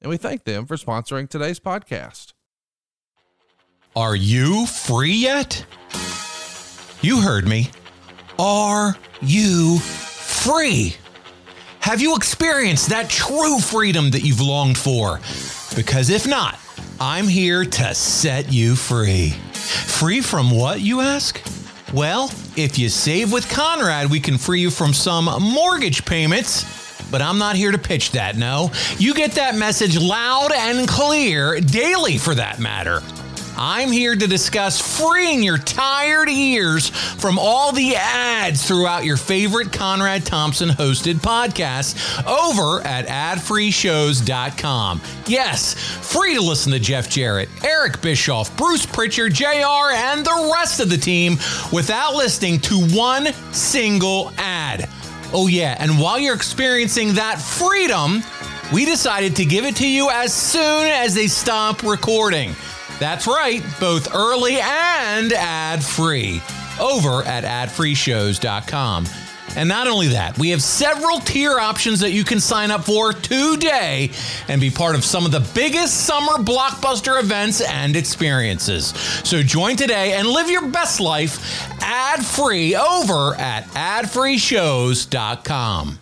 and we thank them for sponsoring today's podcast. Are you free yet? You heard me. Are you free? Have you experienced that true freedom that you've longed for? Because if not, I'm here to set you free. Free from what, you ask? Well, if you save with Conrad, we can free you from some mortgage payments but I'm not here to pitch that, no. You get that message loud and clear daily for that matter. I'm here to discuss freeing your tired ears from all the ads throughout your favorite Conrad Thompson hosted podcasts over at adfreeshows.com. Yes, free to listen to Jeff Jarrett, Eric Bischoff, Bruce Pritchard, JR, and the rest of the team without listening to one single ad. Oh, yeah. And while you're experiencing that freedom, we decided to give it to you as soon as they stop recording. That's right, both early and ad free over at adfreeshows.com. And not only that, we have several tier options that you can sign up for today and be part of some of the biggest summer blockbuster events and experiences. So join today and live your best life ad free over at adfreeshows.com.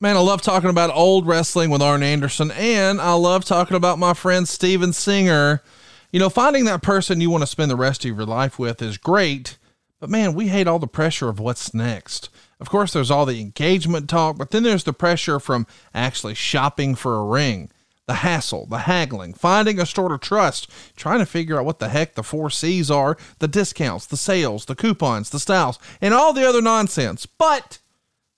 Man, I love talking about old wrestling with Arn Anderson, and I love talking about my friend Steven Singer. You know, finding that person you want to spend the rest of your life with is great but man, we hate all the pressure of what's next. Of course, there's all the engagement talk, but then there's the pressure from actually shopping for a ring. The hassle, the haggling, finding a store to trust, trying to figure out what the heck the four C's are, the discounts, the sales, the coupons, the styles, and all the other nonsense. But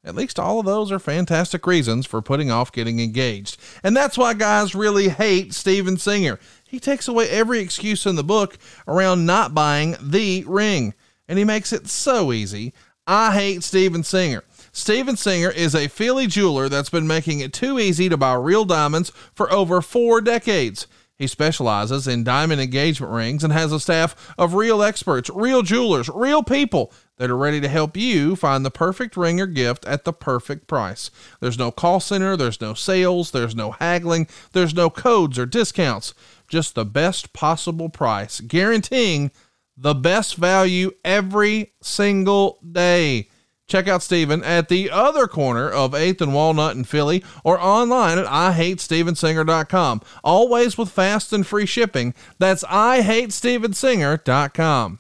at least all of those are fantastic reasons for putting off getting engaged. And that's why guys really hate Steven Singer. He takes away every excuse in the book around not buying the ring and he makes it so easy. I hate Steven Singer. Steven Singer is a Philly jeweler that's been making it too easy to buy real diamonds for over four decades. He specializes in diamond engagement rings and has a staff of real experts, real jewelers, real people that are ready to help you find the perfect ring or gift at the perfect price. There's no call center, there's no sales, there's no haggling, there's no codes or discounts, just the best possible price, guaranteeing the best value every single day. Check out Steven at the other corner of 8th and Walnut in Philly or online at IHateStevenSinger.com. Always with fast and free shipping. That's IHateStevenSinger.com.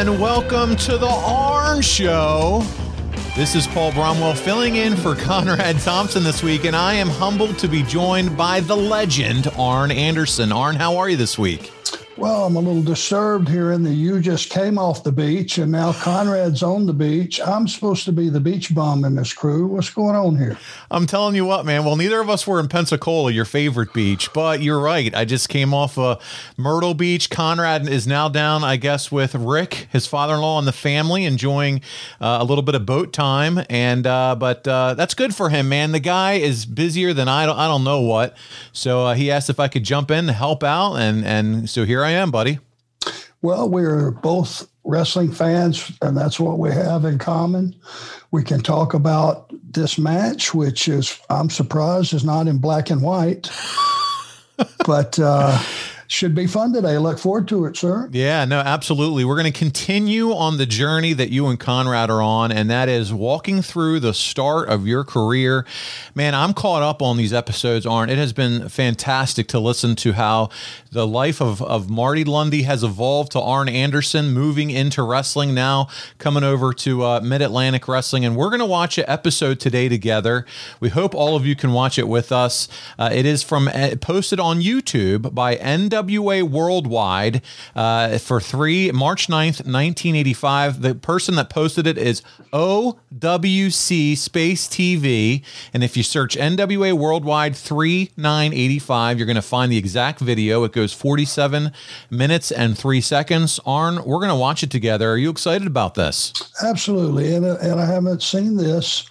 and welcome to the Arn Show. This is Paul Bromwell filling in for Conrad Thompson this week, and I am humbled to be joined by the legend, Arn Anderson. Arn, how are you this week? Well, I'm a little disturbed here in that you just came off the beach and now Conrad's on the beach. I'm supposed to be the beach bum in this crew. What's going on here? I'm telling you what, man. Well, neither of us were in Pensacola, your favorite beach, but you're right. I just came off uh, Myrtle Beach. Conrad is now down, I guess, with Rick, his father-in-law, and the family, enjoying uh, a little bit of boat time. And uh, but uh, that's good for him, man. The guy is busier than I don't, I don't know what. So uh, he asked if I could jump in to help out, and and so here I am, buddy. Well, we're both wrestling fans, and that's what we have in common. We can talk about this match, which is, I'm surprised, is not in black and white. but uh, should be fun today. Look forward to it, sir. Yeah, no, absolutely. We're going to continue on the journey that you and Conrad are on, and that is walking through the start of your career. Man, I'm caught up on these episodes, Arn. It has been fantastic to listen to how the life of, of Marty Lunde has evolved to Arn Anderson moving into wrestling now, coming over to uh, Mid Atlantic Wrestling. And we're going to watch an episode today together. We hope all of you can watch it with us. Uh, it is from uh, posted on YouTube by NW. NWA Worldwide uh, for three March 9th, 1985. The person that posted it is OWC Space TV. And if you search NWA Worldwide 3985, you're going to find the exact video. It goes 47 minutes and three seconds. Arn, we're going to watch it together. Are you excited about this? Absolutely. And, and I haven't seen this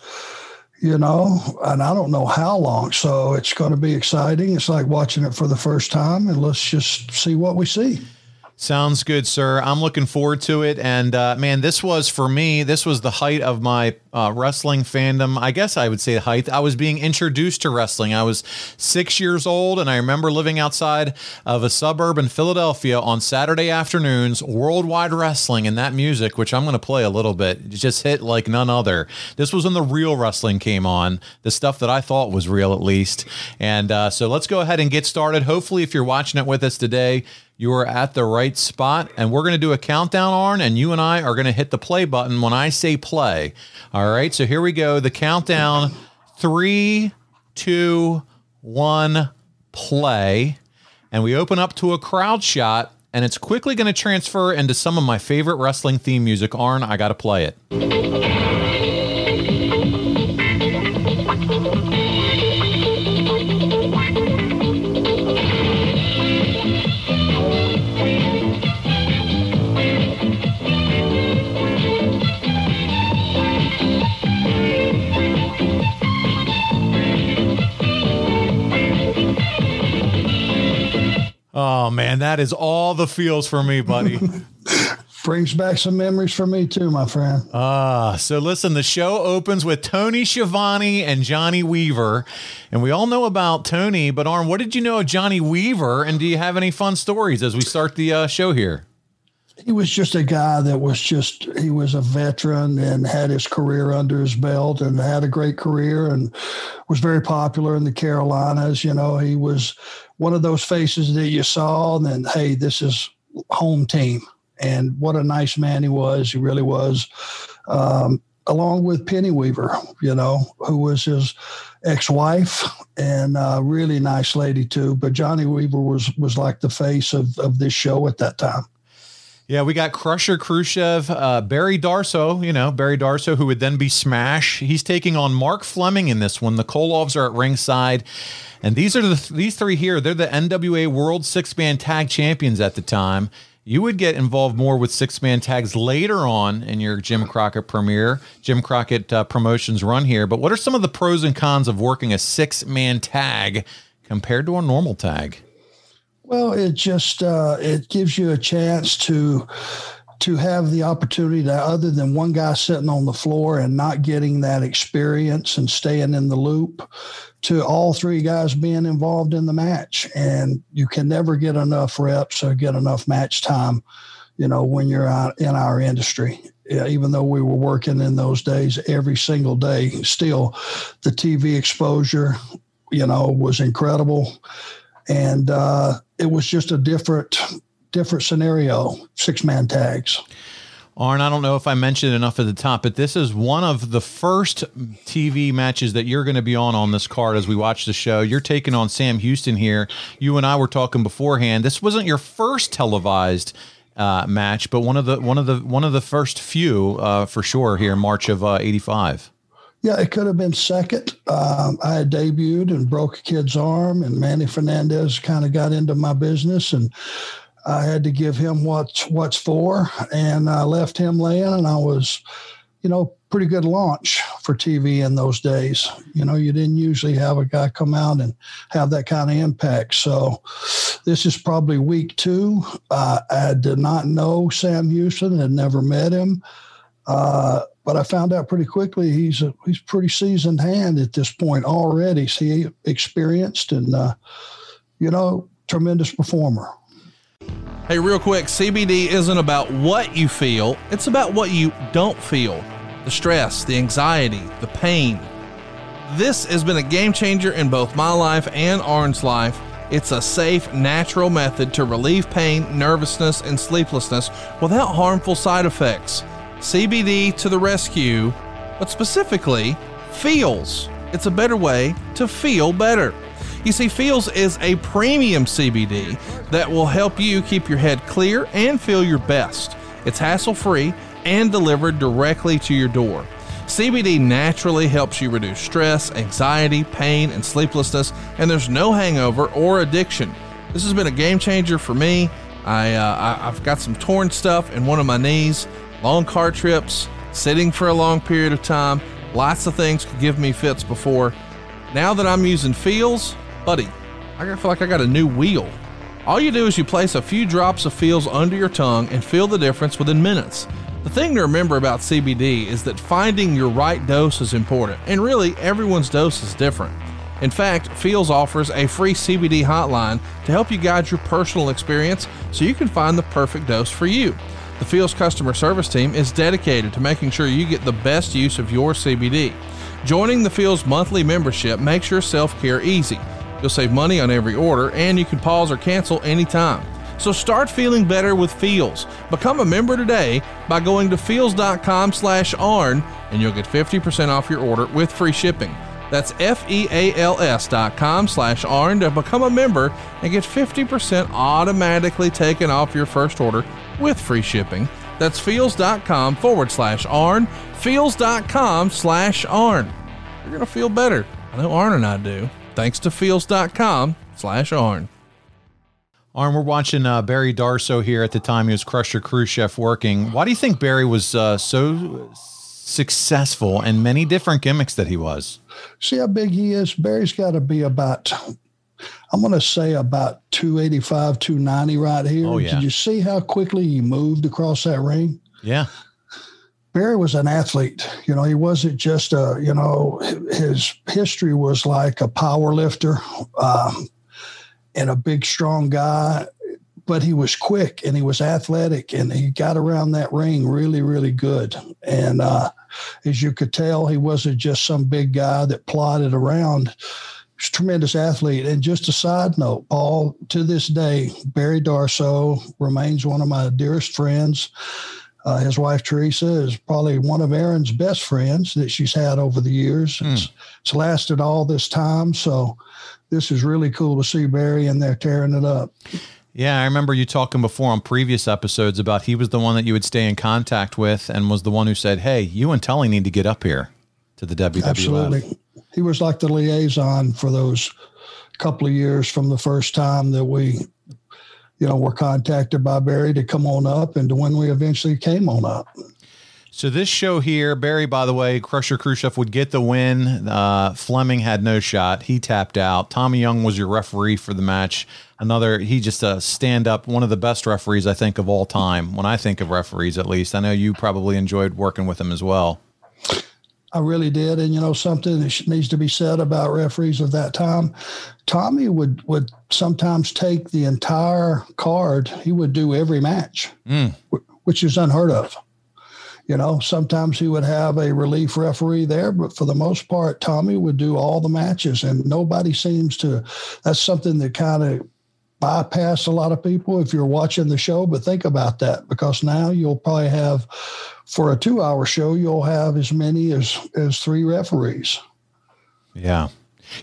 you know, and I don't know how long. So it's going to be exciting. It's like watching it for the first time, and let's just see what we see. Sounds good, sir. I'm looking forward to it. And uh, man, this was for me, this was the height of my uh, wrestling fandom. I guess I would say the height. I was being introduced to wrestling. I was six years old, and I remember living outside of a suburb in Philadelphia on Saturday afternoons, worldwide wrestling, and that music, which I'm going to play a little bit, just hit like none other. This was when the real wrestling came on, the stuff that I thought was real, at least. And uh, so let's go ahead and get started. Hopefully, if you're watching it with us today, you are at the right spot. And we're going to do a countdown, Arn, and you and I are going to hit the play button when I say play. All right. So here we go. The countdown three, two, one, play. And we open up to a crowd shot, and it's quickly going to transfer into some of my favorite wrestling theme music. Arn, I got to play it. Oh man, that is all the feels for me, buddy. Brings back some memories for me too, my friend. Ah, uh, so listen, the show opens with Tony Schiavone and Johnny Weaver. And we all know about Tony, but Arn, what did you know of Johnny Weaver? And do you have any fun stories as we start the uh, show here? He was just a guy that was just, he was a veteran and had his career under his belt and had a great career and was very popular in the Carolinas. You know, he was one of those faces that you saw, and then, hey, this is home team. And what a nice man he was. He really was. Um, along with Penny Weaver, you know, who was his ex-wife and a really nice lady too. But Johnny Weaver was was like the face of of this show at that time. Yeah, we got Crusher Khrushchev, uh, Barry Darsow, you know, Barry Darsow, who would then be Smash. He's taking on Mark Fleming in this one. The Koloffs are at ringside. And these are the these three here. They're the NWA World Six Man Tag Champions at the time. You would get involved more with six man tags later on in your Jim Crockett premiere, Jim Crockett uh, promotions run here. But what are some of the pros and cons of working a six man tag compared to a normal tag? Well, it just uh, it gives you a chance to to have the opportunity to other than one guy sitting on the floor and not getting that experience and staying in the loop to all three guys being involved in the match. And you can never get enough reps or get enough match time you know when you're out in our industry. Even though we were working in those days every single day still the tv exposure you know was incredible. And uh, it was just a different different scenario, six man tags. Arn, I don't know if I mentioned enough at the top, but this is one of the first TV matches that you're going to be on on this card as we watch the show. You're taking on Sam Houston here. You and I were talking beforehand. This wasn't your first televised uh, match, but one of the one of the one of the first few uh, for sure here in March of '85. Yeah, it could have been second. Um, I had debuted and broke a kid's arm, and Manny Fernandez kind of got into my business, and I had to give him what's what's for, and I left him laying, and I was, you know, pretty good launch for TV in those days. You know, you didn't usually have a guy come out and have that kind of impact. So this is probably week two. Uh, I did not know Sam Houston, had never met him. Uh, but I found out pretty quickly he's a he's pretty seasoned hand at this point already. See, experienced and uh, you know, tremendous performer. Hey, real quick, CBD isn't about what you feel, it's about what you don't feel the stress, the anxiety, the pain. This has been a game changer in both my life and Arn's life. It's a safe, natural method to relieve pain, nervousness, and sleeplessness without harmful side effects. CBD to the rescue, but specifically, Feals. It's a better way to feel better. You see, Feals is a premium CBD that will help you keep your head clear and feel your best. It's hassle free and delivered directly to your door. CBD naturally helps you reduce stress, anxiety, pain, and sleeplessness, and there's no hangover or addiction. This has been a game changer for me. I, uh, I have got some torn stuff in one of my knees, long car trips, sitting for a long period of time. Lots of things could give me fits before. Now that I'm using Feals, buddy, I feel like I got a new wheel. All you do is you place a few drops of Feals under your tongue and feel the difference within minutes. The thing to remember about CBD is that finding your right dose is important, and really, everyone's dose is different. In fact, Feals offers a free CBD hotline to help you guide your personal experience so you can find the perfect dose for you. The Feals customer service team is dedicated to making sure you get the best use of your CBD. Joining the Feals monthly membership makes your self care easy. You'll save money on every order, and you can pause or cancel anytime. So start feeling better with Feals. Become a member today by going to feals.com slash ARN and you'll get 50% off your order with free shipping. That's F-E-A-L-S dot com slash ARN to become a member and get 50% automatically taken off your first order with free shipping. That's feals.com forward slash ARN, feals.com slash ARN. You're going to feel better. I know Arn and I do. Thanks to feals.com slash ARN. Arn, we're watching uh, Barry Darsow here at the time he was Crusher Khrushchev working. Why do you think Barry was uh, so successful and many different gimmicks that he was? See how big he is? Barry's got to be about, I'm going to say about 285, 290 right here. Oh, yeah. Did you see how quickly he moved across that ring? Yeah. Barry was an athlete. You know, he wasn't just a, you know, his history was like a power lifter. Um, and a big, strong guy, but he was quick and he was athletic and he got around that ring really, really good. And uh, as you could tell, he wasn't just some big guy that plodded around. He's a tremendous athlete. And just a side note, Paul, to this day, Barry Darsow remains one of my dearest friends. Uh, his wife Teresa is probably one of Aaron's best friends that she's had over the years. Mm. It's, it's lasted all this time. So this is really cool to see Barry in there tearing it up. Yeah, I remember you talking before on previous episodes about he was the one that you would stay in contact with and was the one who said, "Hey, you and Tully need to get up here to the WWF." Absolutely, he was like the liaison for those couple of years from the first time that we, you know, were contacted by Barry to come on up, and to when we eventually came on up. So this show here, Barry, by the way, Crusher Khrushchev would get the win. Uh, Fleming had no shot; he tapped out. Tommy Young was your referee for the match. Another, he just a stand up, one of the best referees I think of all time. When I think of referees, at least, I know you probably enjoyed working with him as well. I really did, and you know something that needs to be said about referees of that time. Tommy would would sometimes take the entire card. He would do every match, mm. which is unheard of. You know, sometimes he would have a relief referee there, but for the most part, Tommy would do all the matches, and nobody seems to. That's something that kind of bypass a lot of people if you're watching the show. But think about that because now you'll probably have, for a two-hour show, you'll have as many as as three referees. Yeah.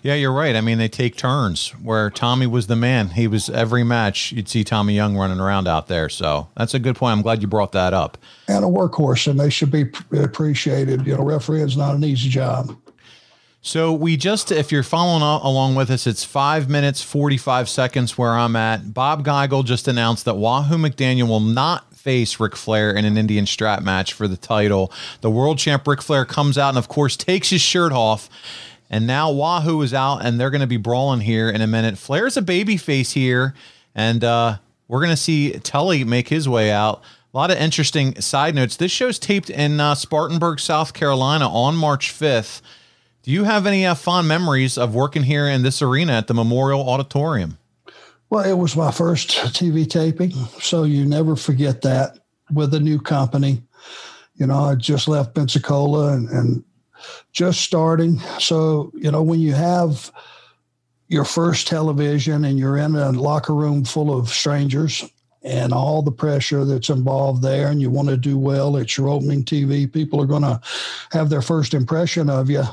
Yeah, you're right. I mean, they take turns where Tommy was the man. He was every match, you'd see Tommy Young running around out there. So that's a good point. I'm glad you brought that up. And a workhorse, and they should be appreciated. You know, refereeing is not an easy job. So we just, if you're following along with us, it's five minutes, 45 seconds where I'm at. Bob Geigel just announced that Wahoo McDaniel will not face Ric Flair in an Indian strap match for the title. The world champ Ric Flair comes out and, of course, takes his shirt off and now Wahoo is out, and they're going to be brawling here in a minute. Flair's a baby face here, and uh, we're going to see Tully make his way out. A lot of interesting side notes. This show's taped in uh, Spartanburg, South Carolina on March 5th. Do you have any uh, fond memories of working here in this arena at the Memorial Auditorium? Well, it was my first TV taping, so you never forget that with a new company. You know, I just left Pensacola and, and just starting. So, you know, when you have your first television and you're in a locker room full of strangers and all the pressure that's involved there and you want to do well it's your opening tv people are going to have their first impression of you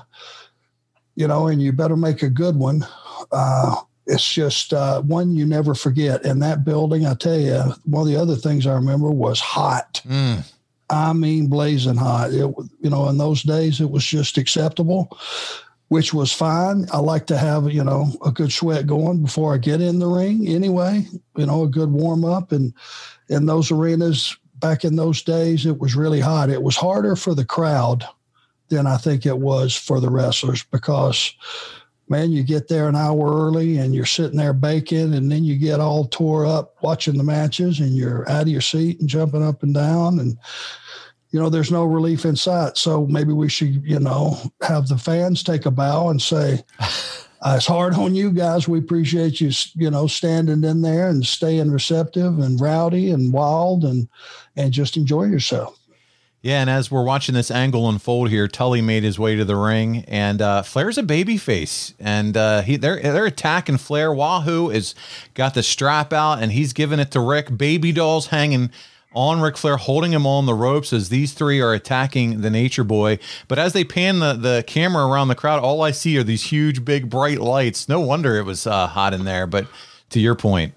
you know and you better make a good one uh, it's just uh, one you never forget and that building i tell you one of the other things i remember was hot mm. I mean blazing hot it, you know in those days it was just acceptable which was fine. I like to have, you know, a good sweat going before I get in the ring anyway, you know, a good warm up. And in those arenas back in those days, it was really hot. It was harder for the crowd than I think it was for the wrestlers because, man, you get there an hour early and you're sitting there baking, and then you get all tore up watching the matches and you're out of your seat and jumping up and down. And, you know, there's no relief in sight. So maybe we should, you know, have the fans take a bow and say, it's hard on you guys. We appreciate you, you know, standing in there and staying receptive and rowdy and wild and and just enjoy yourself. Yeah, and as we're watching this angle unfold here, Tully made his way to the ring, and uh, Flair's a baby face, and uh, he they're they're attacking Flair. Wahoo is got the strap out, and he's giving it to Ric. Baby dolls hanging on Ric Flair, holding him on the ropes as these three are attacking the Nature Boy. But as they pan the, the camera around the crowd, all I see are these huge, big, bright lights. No wonder it was uh, hot in there. But to your point,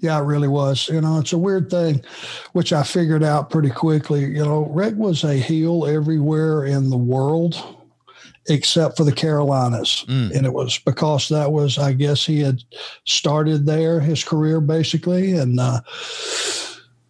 yeah, it really was. You know, it's a weird thing, which I figured out pretty quickly. You know, Ric was a heel everywhere in the world except for the Carolinas. Mm. And it was because that was, I guess, he had started there, his career basically. And, uh,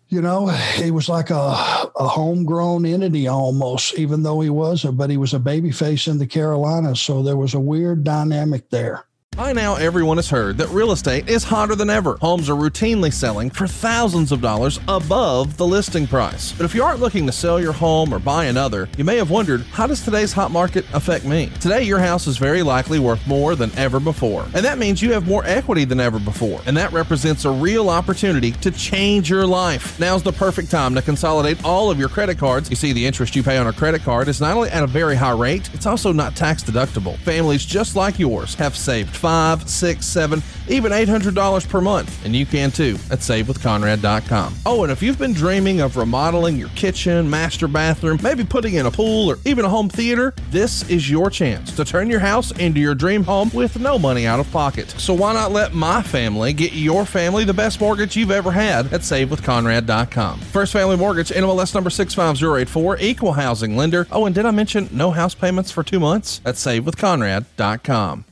you know, he was like a, a homegrown entity almost, even though he wasn't, but he was a baby face in the Carolinas. So there was a weird dynamic there. By now, everyone has heard that real estate is hotter than ever. Homes are routinely selling for thousands of dollars above the listing price. But if you aren't looking to sell your home or buy another, you may have wondered how does today's hot market affect me? Today, your house is very likely worth more than ever before. And that means you have more equity than ever before. And that represents a real opportunity to change your life. Now's the perfect time to consolidate all of your credit cards. You see, the interest you pay on a credit card is not only at a very high rate, it's also not tax deductible. Families just like yours have saved five, six, seven, even $800 per month. And you can too at savewithconrad.com. Oh, and if you've been dreaming of remodeling your kitchen, master bathroom, maybe putting in a pool or even a home theater, this is your chance to turn your house into your dream home with no money out of pocket. So why not let my family get your family the best mortgage you've ever had at savewithconrad.com. First Family Mortgage, NMLS number 65084, equal housing lender. Oh, and did I mention no house payments for two months? At savewithconrad.com.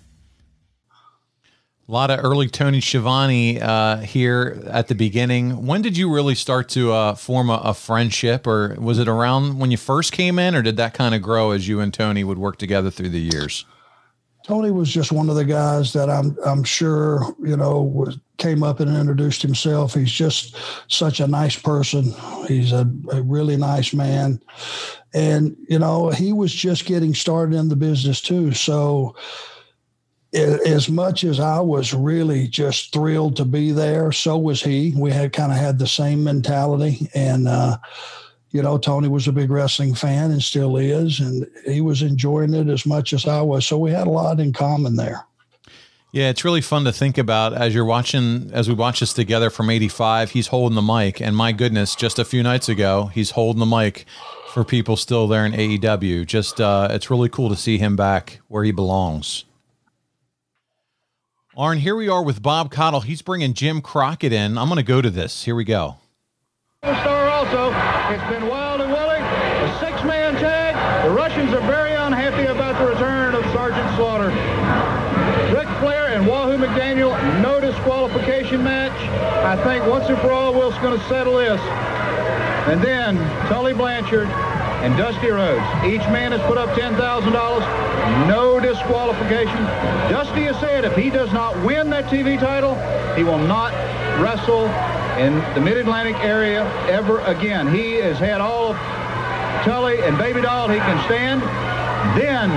A lot of early Tony Schiavone uh, here at the beginning. When did you really start to uh, form a, a, friendship, or was it around when you first came in, or did that kind of grow as you and Tony would work together through the years? Tony was just one of the guys that I'm I'm sure you know was, came up and introduced himself. He's just such a nice person. He's a, a really nice man, and you know he was just getting started in the business too. So as much as I was really just thrilled to be there, so was he. We had kind of had the same mentality. And, uh, you know, Tony was a big wrestling fan and still is. And he was enjoying it as much as I was. So we had a lot in common there. Yeah, it's really fun to think about as you're watching, as we watch this together from 85. He's holding the mic. And my goodness, just a few nights ago, he's holding the mic for people still there in AEW. Just, uh, it's really cool to see him back where he belongs. Arn, here we are with Bob Caudle. He's bringing Jim Crockett in. I'm going to go to this. Here we go. Star also. It's been Wild and Willie, a six-man tag. The Russians are very unhappy about the return of Sergeant Slaughter. Ric Flair and Wahoo McDaniel, no disqualification match. I think once and for all, Will's going to settle this. And then Tully Blanchard and Dusty Rhodes. Each man has put up $10,000. No disqualification. Dusty has said if he does not win that TV title, he will not wrestle in the Mid-Atlantic area ever again. He has had all of Tully and Baby Doll he can stand. Then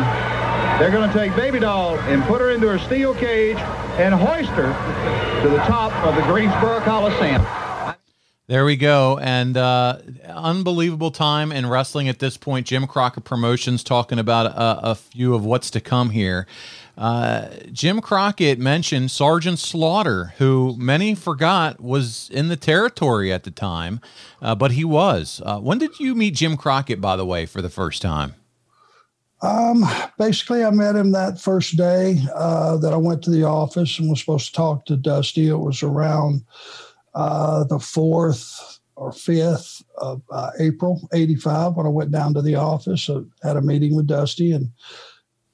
they're going to take Baby Doll and put her into a steel cage and hoist her to the top of the Greensboro Coliseum. There we go. And uh, unbelievable time in wrestling at this point. Jim Crockett Promotions talking about a, a few of what's to come here. Uh, Jim Crockett mentioned Sergeant Slaughter, who many forgot was in the territory at the time, uh, but he was. Uh, when did you meet Jim Crockett, by the way, for the first time? Um, basically, I met him that first day uh, that I went to the office and was supposed to talk to Dusty. It was around uh, the 4th or 5th of uh, April 85 when I went down to the office. I had a meeting with Dusty, and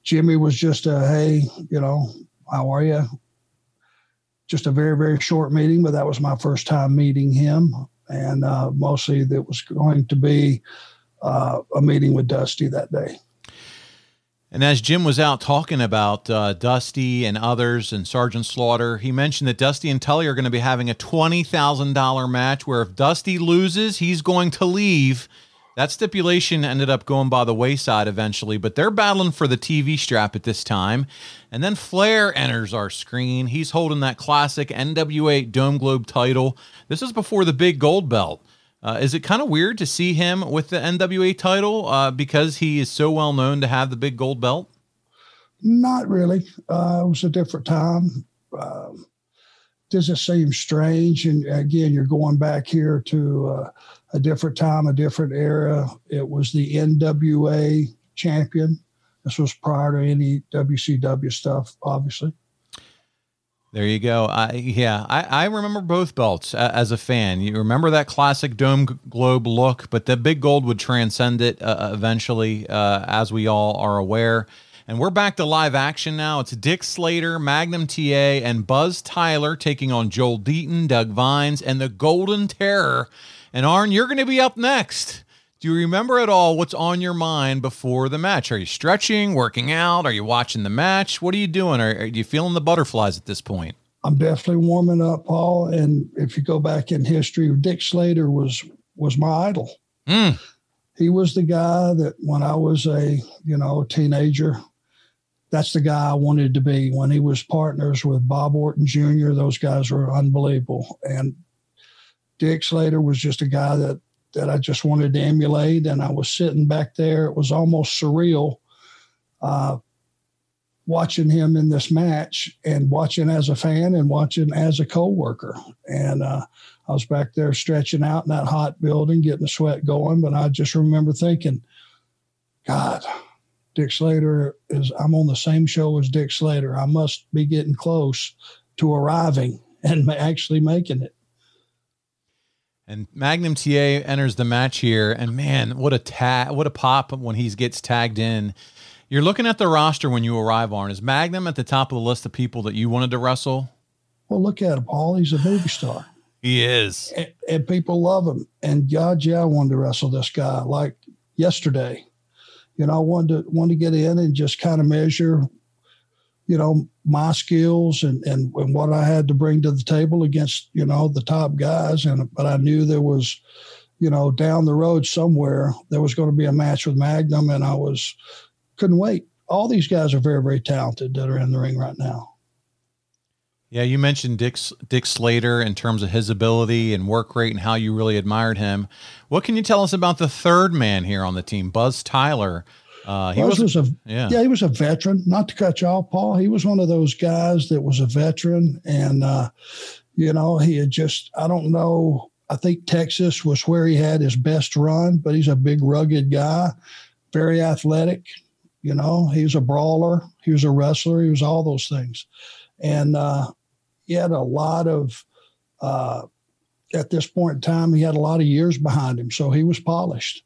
Jimmy was just a, hey, you know, how are you? Just a very, very short meeting, but that was my first time meeting him. And uh, mostly that was going to be uh, a meeting with Dusty that day. And as Jim was out talking about uh, Dusty and others and Sergeant Slaughter, he mentioned that Dusty and Tully are going to be having a $20,000 match where if Dusty loses, he's going to leave. That stipulation ended up going by the wayside eventually, but they're battling for the TV strap at this time. And then Flair enters our screen. He's holding that classic NWA Dome Globe title. This is before the big gold belt. Uh, is it kind of weird to see him with the NWA title uh, because he is so well known to have the big gold belt? Not really. Uh, it was a different time. Um, does it seem strange? And again, you're going back here to uh, a different time, a different era. It was the NWA champion. This was prior to any WCW stuff, obviously. There you go. I, yeah, I, I remember both belts uh, as a fan. You remember that classic dome globe look, but the big gold would transcend it uh, uh, eventually, uh, as we all are aware. And we're back to live action now. It's Dick Slater, Magnum TA, and Buzz Tyler taking on Joel Deaton, Doug Vines, and the Golden Terror. And Arn, you're going to be up next. Do you remember at all what's on your mind before the match? Are you stretching, working out? Are you watching the match? What are you doing? Are, are you feeling the butterflies at this point? I'm definitely warming up, Paul. And if you go back in history, Dick Slater was was my idol. Mm. He was the guy that when I was a you know teenager, that's the guy I wanted to be. When he was partners with Bob Orton Jr., those guys were unbelievable. And Dick Slater was just a guy that that I just wanted to emulate. And I was sitting back there. It was almost surreal uh, watching him in this match and watching as a fan and watching as a co-worker. And uh, I was back there stretching out in that hot building, getting the sweat going. But I just remember thinking, God, Dick Slater is, I'm on the same show as Dick Slater. I must be getting close to arriving and actually making it. And Magnum TA enters the match here, and man, what a tag! What a pop when he gets tagged in. You're looking at the roster when you arrive, Arn. Is Magnum at the top of the list of people that you wanted to wrestle? Well, look at him, Paul. He's a movie star. He is, and, and people love him. And God, yeah, I wanted to wrestle this guy like yesterday. You know, I wanted to wanted to get in and just kind of measure you know my skills and, and and what I had to bring to the table against you know the top guys. And but I knew there was you know down the road somewhere there was going to be a match with Magnum and I was couldn't wait. All these guys are very very talented that are in the ring right now. Yeah you mentioned Dick Dick Slater in terms of his ability and work rate and how you really admired him. What can you tell us about the third man here on the team Buzz Tyler uh, he was, was, a yeah. yeah. he was a veteran. Not to cut you off, Paul. He was one of those guys that was a veteran, and uh, you know he had just I don't know. I think Texas was where he had his best run, but he's a big, rugged guy, very athletic. You know, he was a brawler. He was a wrestler. He was all those things, and uh, he had a lot of. Uh, at this point in time, he had a lot of years behind him, so he was polished.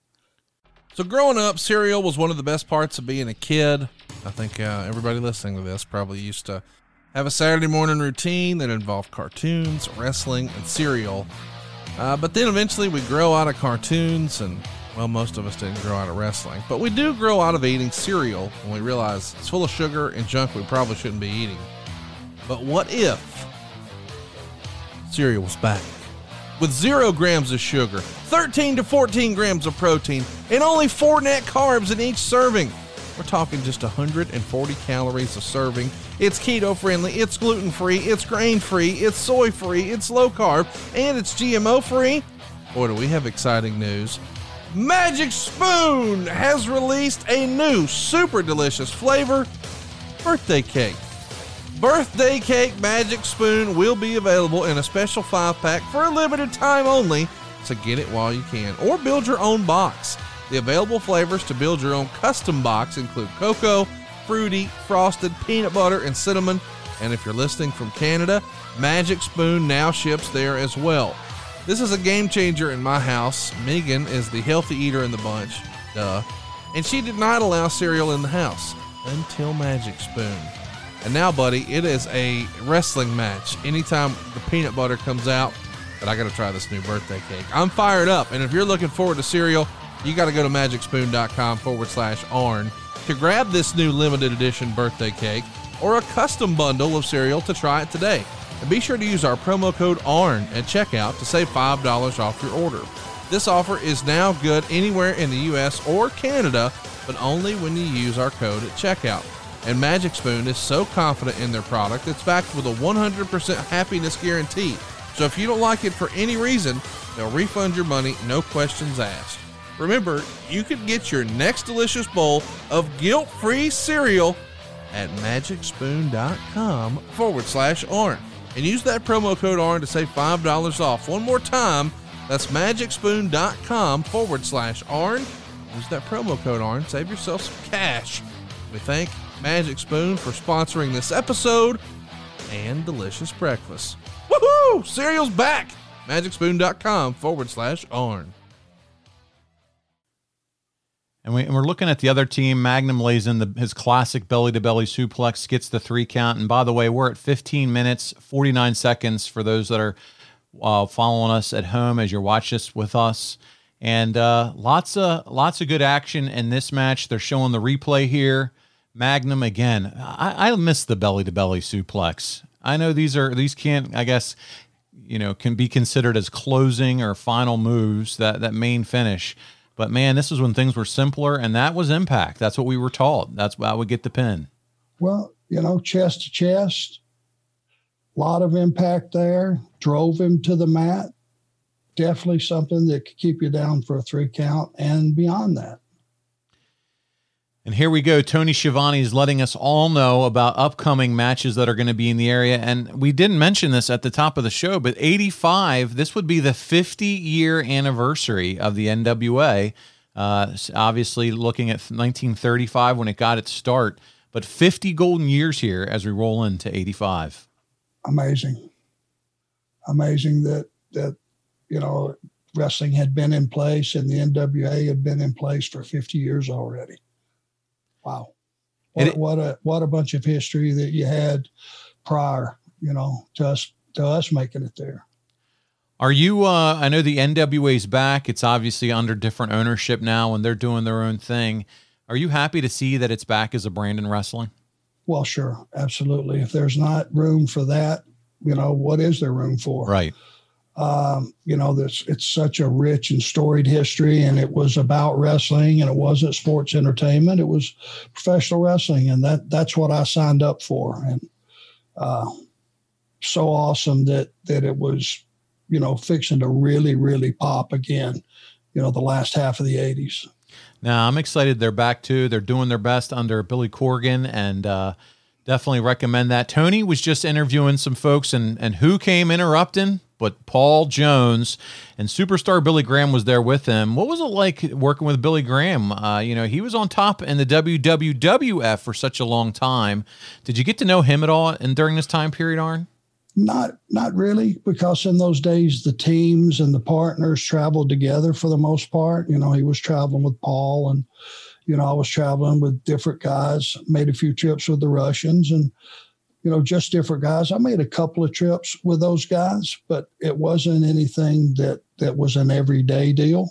So growing up, cereal was one of the best parts of being a kid. I think uh, everybody listening to this probably used to have a Saturday morning routine that involved cartoons, wrestling, and cereal. Uh, but then eventually we grow out of cartoons, and well, most of us didn't grow out of wrestling. But we do grow out of eating cereal when we realize it's full of sugar and junk we probably shouldn't be eating. But what if cereal was back? With zero grams of sugar, 13 to 14 grams of protein, and only four net carbs in each serving. We're talking just 140 calories a serving. It's keto friendly, it's gluten free, it's grain free, it's soy free, it's low carb, and it's GMO free. Boy, do we have exciting news. Magic Spoon has released a new super delicious flavor birthday cake. Birthday Cake Magic Spoon will be available in a special five pack for a limited time only, so get it while you can, or build your own box. The available flavors to build your own custom box include cocoa, fruity, frosted, peanut butter, and cinnamon. And if you're listening from Canada, Magic Spoon now ships there as well. This is a game changer in my house. Megan is the healthy eater in the bunch, duh, and she did not allow cereal in the house until Magic Spoon. And now, buddy, it is a wrestling match. Anytime the peanut butter comes out, but I got to try this new birthday cake. I'm fired up. And if you're looking forward to cereal, you got to go to magicspoon.com forward slash ARN to grab this new limited edition birthday cake or a custom bundle of cereal to try it today. And be sure to use our promo code ARN at checkout to save $5 off your order. This offer is now good anywhere in the US or Canada, but only when you use our code at checkout. And Magic Spoon is so confident in their product, it's backed with a 100% happiness guarantee. So if you don't like it for any reason, they'll refund your money, no questions asked. Remember, you can get your next delicious bowl of guilt free cereal at magicspoon.com forward slash ARN and use that promo code ARN to save $5 off. One more time, that's magicspoon.com forward slash ARN. Use that promo code ARN, save yourself some cash. We thank Magic Spoon for sponsoring this episode and delicious breakfast. Woohoo! Cereal's back! MagicSpoon.com forward slash ARN. And, we, are looking at the other team. Magnum lays in the, his classic belly to belly suplex, gets the three count. And by the way, we're at 15 minutes, 49 seconds for those that are uh, following us at home as you're watching this with us. And uh, lots of lots of good action in this match. They're showing the replay here. Magnum again. I, I miss the belly to belly suplex. I know these are these can't. I guess you know can be considered as closing or final moves. That that main finish. But man, this is when things were simpler, and that was impact. That's what we were taught. That's how we get the pin. Well, you know, chest to chest, a lot of impact there. Drove him to the mat. Definitely something that could keep you down for a three count and beyond that. And here we go. Tony Schiavone is letting us all know about upcoming matches that are going to be in the area. And we didn't mention this at the top of the show, but 85, this would be the 50 year anniversary of the NWA. Uh, obviously, looking at 1935 when it got its start, but 50 golden years here as we roll into 85. Amazing. Amazing that, that, you know, wrestling had been in place and the NWA had been in place for 50 years already. Wow. What, it, what a what a bunch of history that you had prior, you know, to us to us making it there. Are you uh I know the NWA's back. It's obviously under different ownership now and they're doing their own thing. Are you happy to see that it's back as a brand in wrestling? Well, sure. Absolutely. If there's not room for that, you know, what is there room for? Right. Um, you know, this it's such a rich and storied history, and it was about wrestling, and it wasn't sports entertainment; it was professional wrestling, and that that's what I signed up for, and uh, so awesome that that it was, you know, fixing to really, really pop again. You know, the last half of the '80s. Now I'm excited they're back too. They're doing their best under Billy Corgan, and uh, definitely recommend that. Tony was just interviewing some folks, and and who came interrupting? But Paul Jones and superstar Billy Graham was there with him. What was it like working with Billy Graham? Uh, you know, he was on top in the WWF for such a long time. Did you get to know him at all and during this time period, Arn? Not, not really, because in those days the teams and the partners traveled together for the most part. You know, he was traveling with Paul, and you know, I was traveling with different guys. Made a few trips with the Russians, and you know, just different guys. I made a couple of trips with those guys, but it wasn't anything that that was an everyday deal.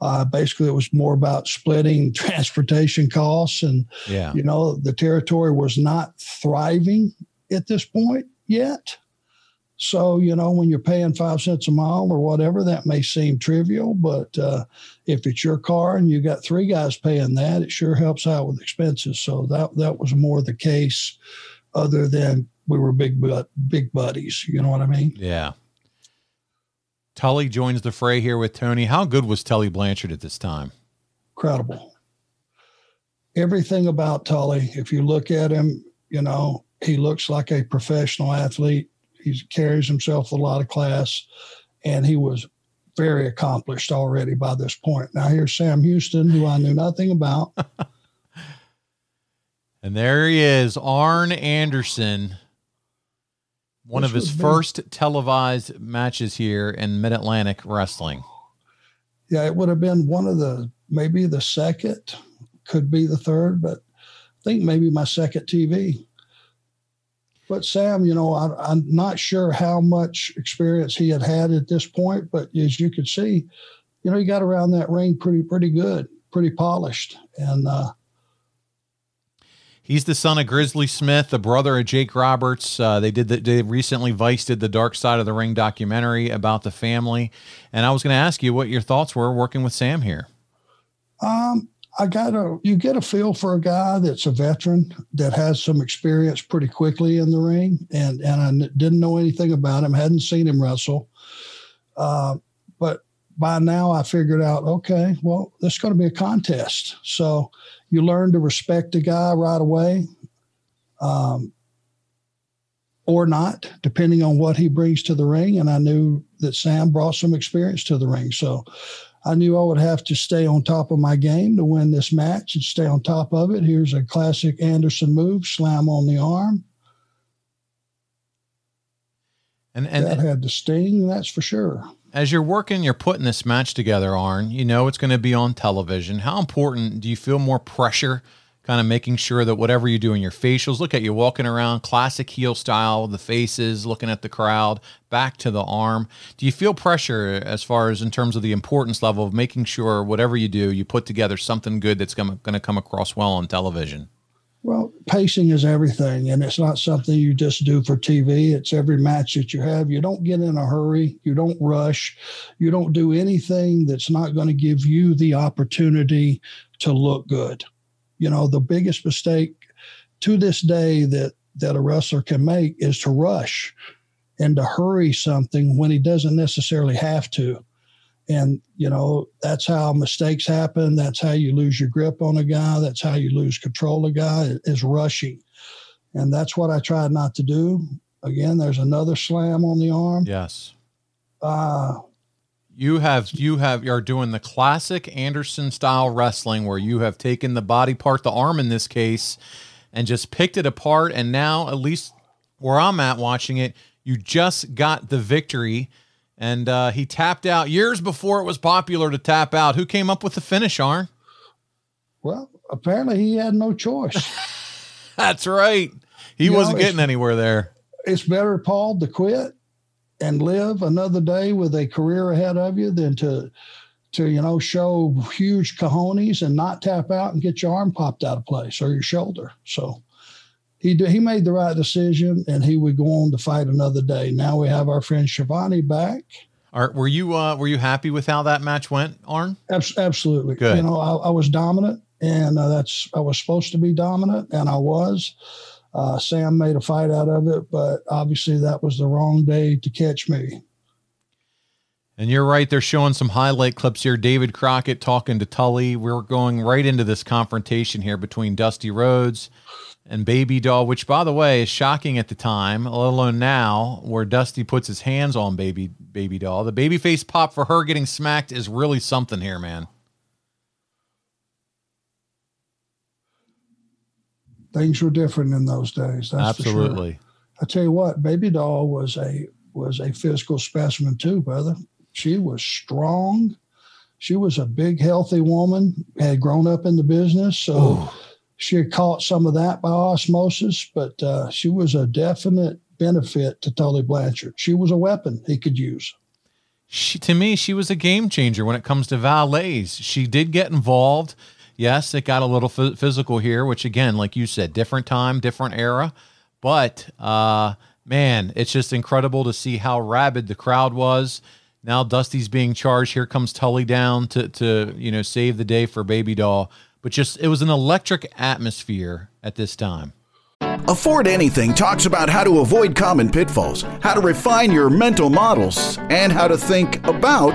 Uh, basically, it was more about splitting transportation costs, and yeah. you know, the territory was not thriving at this point yet. So, you know, when you're paying five cents a mile or whatever, that may seem trivial, but uh, if it's your car and you got three guys paying that, it sure helps out with expenses. So that that was more the case, other than we were big big buddies. You know what I mean? Yeah. Tully joins the fray here with Tony. How good was Tully Blanchard at this time? Incredible. Everything about Tully, if you look at him, you know, he looks like a professional athlete he carries himself with a lot of class, and he was very accomplished already by this point. Now here's Sam Houston, who I knew nothing about. and there he is, Arn Anderson, one of his first televised matches here in Mid Atlantic Wrestling. Yeah, it would have been one of the maybe the second, could be the third, but I think maybe my second TV. But Sam, you know, I, am not sure how much experience he had had at this point, but as you could see, you know, he got around that ring pretty, pretty good, pretty polished, and. uh He's the son of Grizzly Smith, the brother of Jake Roberts. Uh, they did the, they recently Vice did the Dark Side of the Ring documentary about the family, and I was going to ask you what your thoughts were working with Sam here. Um, I got a you get a feel for a guy that's a veteran that has some experience pretty quickly in the ring, and and I didn't know anything about him, hadn't seen him wrestle, uh, but by now I figured out okay, well this is going to be a contest, so you learn to respect a guy right away, um, or not, depending on what he brings to the ring, and I knew that Sam brought some experience to the ring, so I knew I would have to stay on top of my game to win this match and stay on top of it. Here's a classic Anderson move, slam on the arm. And, and that had the sting, that's for sure. As you're working, you're putting this match together, Arn. You know it's going to be on television. How important do you feel more pressure kind of making sure that whatever you do in your facials, look at you walking around, classic heel style, the faces, looking at the crowd, back to the arm. Do you feel pressure as far as in terms of the importance level of making sure whatever you do, you put together something good that's going to come across well on television? Well, pacing is everything, and it's not something you just do for TV. It's every match that you have. You don't get in a hurry, you don't rush, you don't do anything that's not going to give you the opportunity to look good you know, the biggest mistake to this day that that a wrestler can make is to rush and to hurry something when he doesn't necessarily have to. And, you know, that's how mistakes happen. That's how you lose your grip on a guy. That's how you lose control of a guy is rushing. And that's what I tried not to do. Again, there's another slam on the arm. Yes. Uh, you have you have you're doing the classic Anderson style wrestling where you have taken the body part, the arm in this case, and just picked it apart. And now, at least where I'm at watching it, you just got the victory. And uh, he tapped out years before it was popular to tap out. Who came up with the finish, Arn? Well, apparently he had no choice. That's right. He you wasn't know, getting anywhere there. It's better, Paul, to quit and live another day with a career ahead of you than to to you know show huge cojones and not tap out and get your arm popped out of place or your shoulder. So he did, he made the right decision and he would go on to fight another day. Now we have our friend Schiavone back. Are, were you uh, were you happy with how that match went, Arn? absolutely. Good. You know, I, I was dominant, and uh, that's I was supposed to be dominant, and I was. Uh, Sam made a fight out of it, but obviously that was the wrong day to catch me. And you're right. They're showing some highlight clips here. David Crockett talking to Tully. We're going right into this confrontation here between Dusty Rhodes and Baby Doll, which, by the way, is shocking at the time, let alone now, where Dusty puts his hands on Baby Baby Doll. The babyface pop for her getting smacked is really something here, man. things were different in those days. Absolutely. Sure. I tell you what, Baby Doll was a was a physical specimen too, brother. She was strong. She was a big, healthy woman. Had grown up in the business, so. She had caught some of that by osmosis. But uh, she was a definite benefit to Tully Blanchard. She was a weapon he could use. She, to me, she was a game changer when it comes to valets. She did get involved Yes, it got a little f- physical here, which again, like you said, different time, different era. But uh, Man, it's just incredible to see how rabid the crowd was. Now Dusty's being charged. Here comes Tully down to to you know save the day for Baby Doll. But just it was an electric atmosphere at this time. Afford Anything talks about how to avoid common pitfalls, how to refine your mental models, and how to think about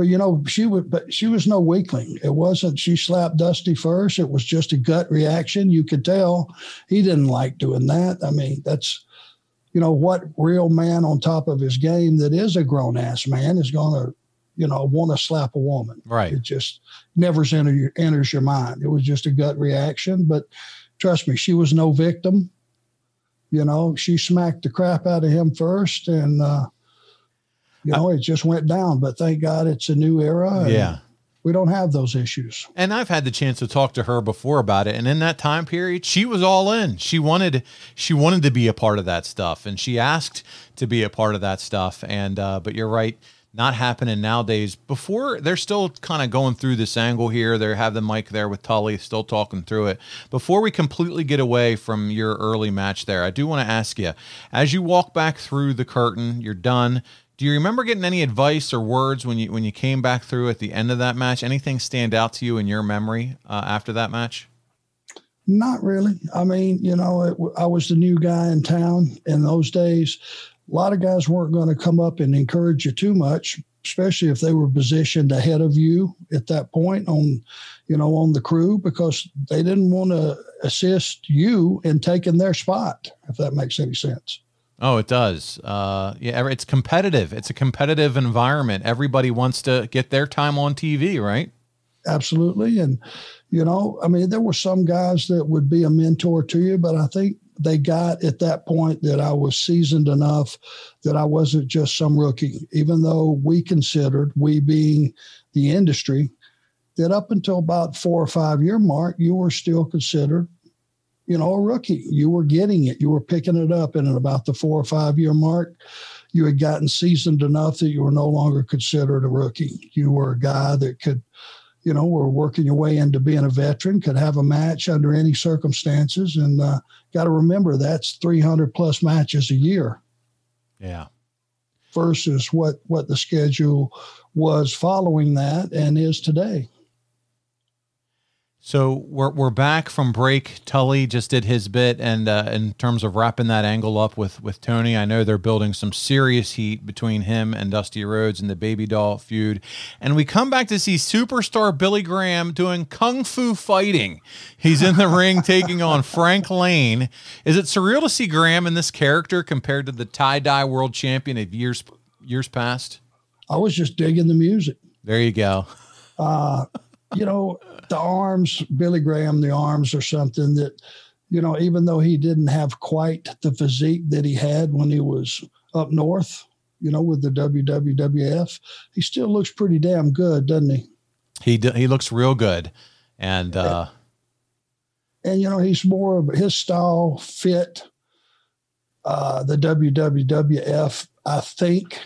But you know, she would. But she was no weakling. It wasn't. She slapped Dusty first. It was just a gut reaction. You could tell he didn't like doing that. I mean, that's you know what real man on top of his game that is a grown ass man is going to you know want to slap a woman. Right. It just never enter your, enters your mind. It was just a gut reaction. But trust me, she was no victim. You know, she smacked the crap out of him first, and uh, you know, it just went down. But thank God it's a new era. Yeah. we don't have those issues. And I've had the chance to talk to her before about it. And in that time period, she was all in. She wanted she wanted to be a part of that stuff. And she asked to be a part of that stuff. And uh, but you're right, not happening nowadays. Before they're still kind of going through this angle here. They have the mic there with Tully still talking through it. Before we completely get away from your early match there, I do want to ask you, as you walk back through the curtain, you're done. Do you remember getting any advice or words when you when you came back through at the end of that match? Anything stand out to you in your memory uh, after that match? Not really. I mean, you know, it, I was the new guy in town in those days. A lot of guys weren't going to come up and encourage you too much, especially if they were positioned ahead of you at that point on, you know, on the crew because they didn't want to assist you in taking their spot, if that makes any sense. Oh, it does. Uh, yeah, it's competitive. It's a competitive environment. Everybody wants to get their time on TV, right? Absolutely. And, you know, I mean, there were some guys that would be a mentor to you, but I think they got at that point that I was seasoned enough that I wasn't just some rookie, even though we considered, we being the industry, that up until about four or five year mark, you were still considered, you know, a rookie. You were getting it, you were picking it up. And at about the four or five year mark, you had gotten seasoned enough that you were no longer considered a rookie. You were a guy that could you know, were working your way into being a veteran, could have a match under any circumstances. And uh, got to remember that's 300 plus matches a year Yeah. versus what, what the schedule was following that and is today. So we're we're back from break. Tully just did his bit, and uh, in terms of wrapping that angle up with with Tony, I know they're building some serious heat between him and Dusty Rhodes and the Baby Doll feud. And we come back to see superstar Billy Graham doing kung fu fighting. He's in the ring taking on Frank Lane. Is it surreal to see Graham in this character compared to the tie dye world champion of years years past? I was just digging the music. There you go. Uh, you know, the arms, Billy Graham, the arms or something that, you know, even though he didn't have quite the physique that he had when he was up north, you know, with the WWF, he still looks pretty damn good, doesn't he? He d- he looks real good, and uh, and you know he's more of his style fit uh, the WWF. I think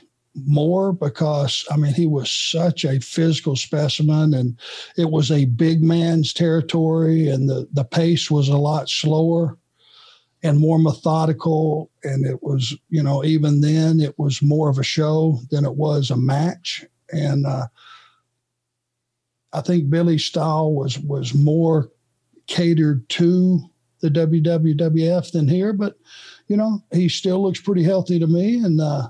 more because I mean he was such a physical specimen, and it was a big man's territory, and the the pace was a lot slower and more methodical, and it was you know even then it was more of a show than it was a match, and uh, I think Billy's style was was more catered to the WWF than here, but you know he still looks pretty healthy to me. And uh,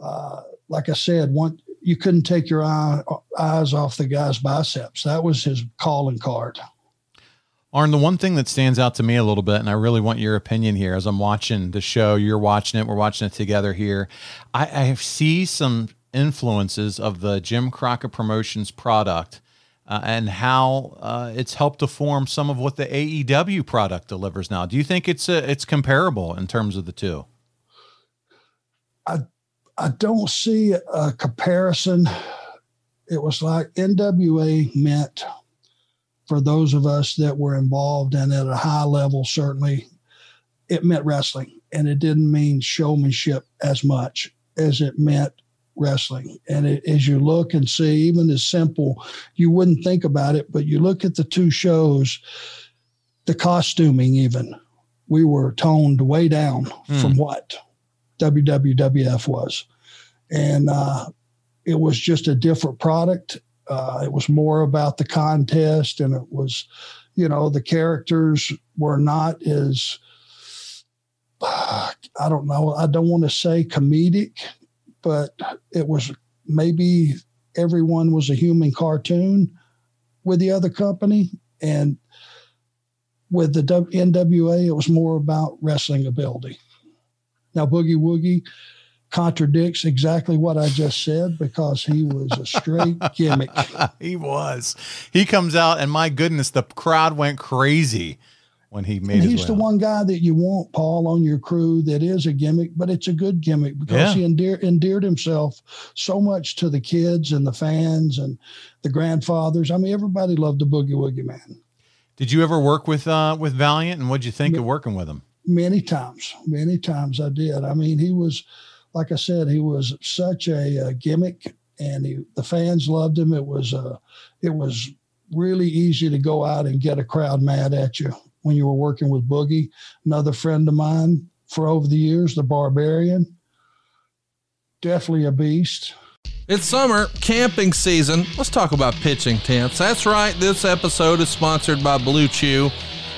uh, like I said, one you couldn't take your eye, eyes off the guy's biceps. That was his calling card. Arn, the one thing that stands out to me a little bit, and I really want your opinion here as I'm watching the show, you're watching it, we're watching it together here. I, I see some influences of the Jim Crockett Promotions product uh, and how uh, it's helped to form some of what the AEW product delivers now. Do you think it's uh, it's comparable in terms of the two? I I don't see a comparison. It was like NWA meant for those of us that were involved and at a high level, certainly, it meant wrestling. And it didn't mean showmanship as much as it meant wrestling. And it, as you look and see, even as simple, you wouldn't think about it, but you look at the two shows, the costuming, even, we were toned way down mm. from what WWF was. And uh, it was just a different product. Uh, it was more about the contest, and it was, you know, the characters were not as, I don't know, I don't want to say comedic, but it was maybe everyone was a human cartoon with the other company. And with the NWA, it was more about wrestling ability. Now, Boogie Woogie, contradicts exactly what I just said because he was a straight gimmick. he was. He comes out, and my goodness, the crowd went crazy when he made. he's the one guy that you want, Paul, on your crew that is a gimmick, but it's a good gimmick because yeah. he endear, endeared himself so much to the kids and the fans and the grandfathers. I mean, everybody loved the Boogie Woogie Man. Did you ever work with uh, with Valiant, and what'd you think of working with him? Many times, many times I did. I mean, he was like I said, he was such a, a gimmick, and he, the fans loved him. It was uh, it was really easy to go out and get a crowd mad at you when you were working with Boogie. Another friend of mine for over the years, the Barbarian, definitely a beast. It's summer, camping season. Let's talk about pitching tents. That's right, this episode is sponsored by Blue Chew.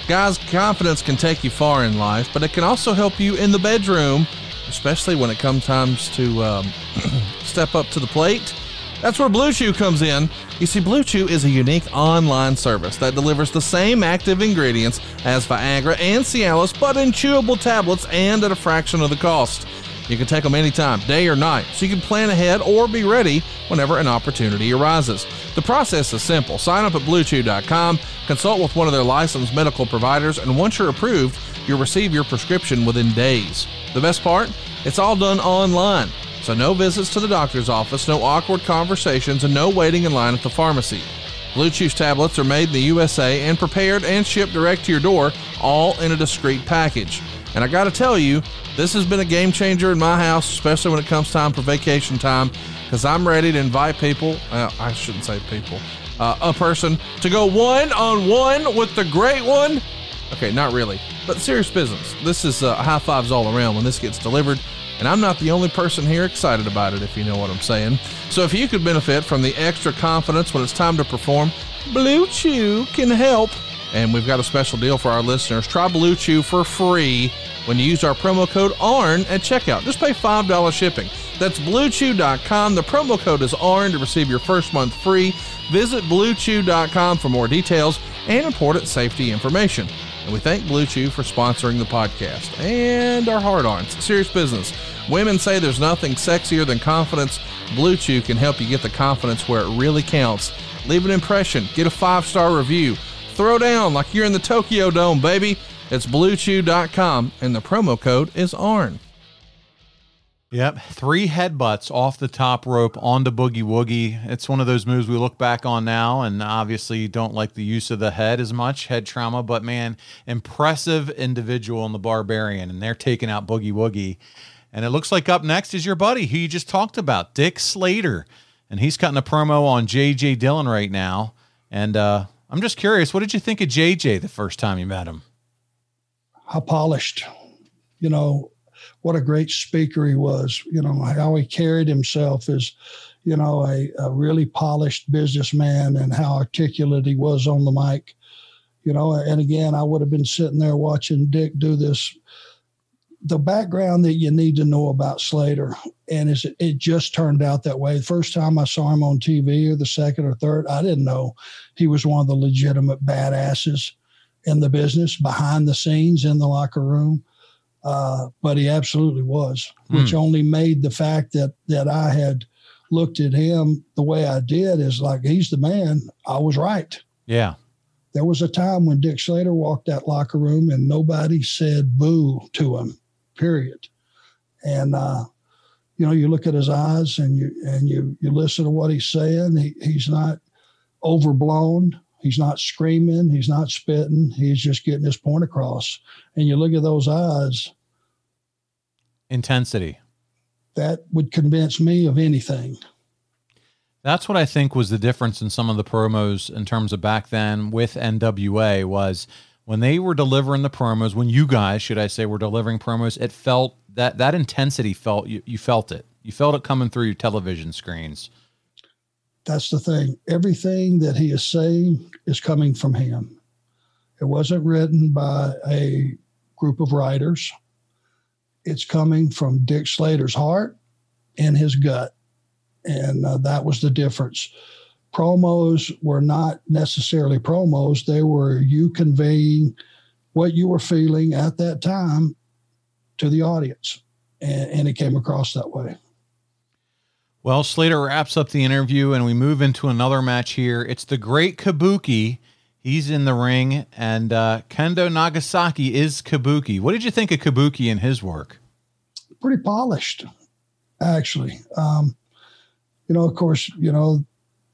Guys, confidence can take you far in life, but it can also help you in the bedroom especially when it comes times to um, step up to the plate. That's where Blue Chew comes in. You see, Blue Chew is a unique online service that delivers the same active ingredients as Viagra and Cialis, but in chewable tablets and at a fraction of the cost. You can take them anytime, day or night, so you can plan ahead or be ready whenever an opportunity arises. The process is simple. Sign up at BlueChew.com, consult with one of their licensed medical providers, and once you're approved, you'll receive your prescription within days. The best part? It's all done online. So no visits to the doctor's office, no awkward conversations, and no waiting in line at the pharmacy. Blue Chew's tablets are made in the USA and prepared and shipped direct to your door, all in a discreet package. And I gotta tell you, this has been a game changer in my house, especially when it comes time for vacation time, because I'm ready to invite people. Uh, I shouldn't say people, uh, a person to go one on one with the great one Okay, not really, but serious business. This is uh, high fives all around when this gets delivered, and I'm not the only person here excited about it, if you know what I'm saying. So if you could benefit from the extra confidence when it's time to perform, Blue Chew can help. And we've got a special deal for our listeners. Try Blue Chew for free when you use our promo code ARN at checkout. Just pay $5 shipping. That's bluechew.com. The promo code is ARN to receive your first month free. Visit bluechew.com for more details and important safety information. And we thank Blue Chew for sponsoring the podcast and our hard ons. Serious business. Women say there's nothing sexier than confidence. Blue Chew can help you get the confidence where it really counts. Leave an impression, get a five star review, throw down like you're in the Tokyo Dome, baby. It's bluechew.com and the promo code is ARN. Yep, three headbutts off the top rope onto Boogie Woogie. It's one of those moves we look back on now, and obviously don't like the use of the head as much, head trauma. But man, impressive individual in the Barbarian, and they're taking out Boogie Woogie. And it looks like up next is your buddy who you just talked about, Dick Slater, and he's cutting a promo on JJ Dillon right now. And uh, I'm just curious, what did you think of JJ the first time you met him? How polished, you know what a great speaker he was. You know, how he carried himself as, you know, a, a really polished businessman and how articulate he was on the mic. You know, and again, I would have been sitting there watching Dick do this. The background that you need to know about Slater, and is it, it just turned out that way. The first time I saw him on TV, or the second or third, I didn't know he was one of the legitimate badasses in the business, behind the scenes in the locker room uh, but he absolutely was, which hmm. only made the fact that that I had looked at him the way I did is like he's the man. I was right. Yeah. There was a time when Dick Slater walked that locker room and nobody said boo to him, period. And uh, you know, you look at his eyes and you and you you listen to what he's saying. He, he's not overblown. He's not screaming. He's not spitting. He's just getting his point across. And you look at those eyes. Intensity. That would convince me of anything. That's what I think was the difference in some of the promos in terms of back then with NWA was when they were delivering the promos, when you guys, should I say, were delivering promos, it felt that that intensity felt you, you felt it. You felt it coming through your television screens. That's the thing. Everything that he is saying is coming from him. It wasn't written by a group of writers. It's coming from Dick Slater's heart and his gut. And uh, that was the difference. Promos were not necessarily promos, they were you conveying what you were feeling at that time to the audience. And, and it came across that way. Well, Slater wraps up the interview and we move into another match here. It's the great Kabuki. He's in the ring, and uh, Kendo Nagasaki is Kabuki. What did you think of Kabuki and his work? Pretty polished, actually. Um, you know, of course, you know,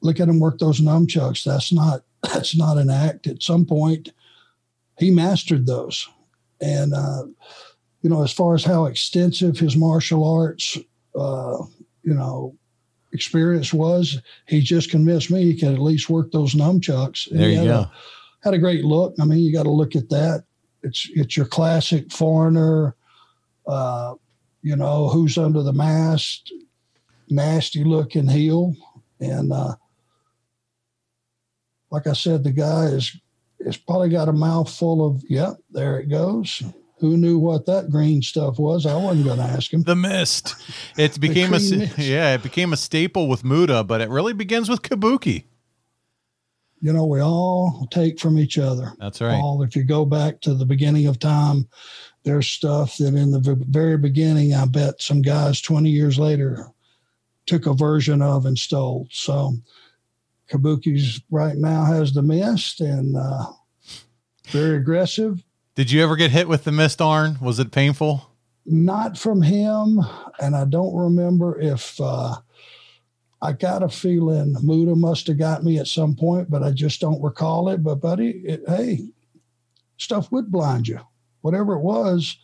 look at him work those nunchucks. That's not that's not an act. At some point, he mastered those, and uh, you know, as far as how extensive his martial arts, uh, you know, experience was, he just convinced me he could at least work those nunchucks. And there you go. A, had a great look. I mean, you got to look at that. It's it's your classic foreigner. Uh, you know, who's under the mask, nasty looking heel, and uh, like I said, the guy is is probably got a mouth full of. Yep, there it goes who knew what that green stuff was? I wasn't going to ask him. The mist. It became a mist. yeah, it became a staple with Muta, but it really begins with Kabuki. You know, we all take from each other. That's right. All, if you go back to the beginning of time, there's stuff that in the very beginning, I bet some guys 20 years later took a version of and stole. So Kabuki's right now has the mist and uh, very aggressive did you ever get hit with the mist Arn? Was it painful? Not from him, and I don't remember if uh, I got a feeling Muta must have got me at some point, but I just don't recall it. But buddy, it, hey, stuff would blind you. Whatever it was,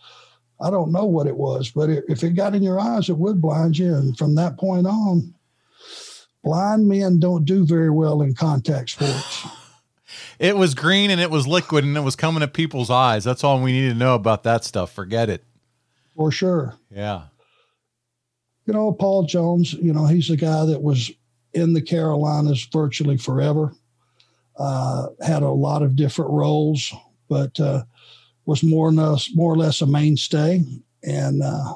I don't know what it was, but it, if it got in your eyes, it would blind you. And from that point on, blind men don't do very well in contact sports it was green and it was liquid and it was coming at people's eyes. That's all we need to know about that stuff. Forget it. For sure. Yeah. You know, Paul Jones, you know, he's a guy that was in the Carolinas virtually forever, uh, had a lot of different roles, but uh, was more or, less, more or less a mainstay and uh,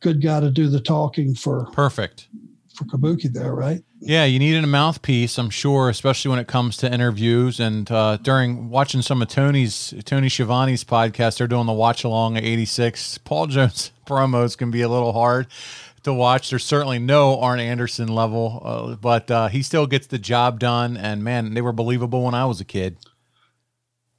good guy to do the talking for. Perfect. For Kabuki there, right? Yeah, you need a mouthpiece, I'm sure, especially when it comes to interviews. And uh, during watching some of Tony's Tony Schiavone's podcast, they're doing the watch along at 86. Paul Jones promos can be a little hard to watch. There's certainly no Arn Anderson level, uh, but uh, he still gets the job done. And man, they were believable when I was a kid.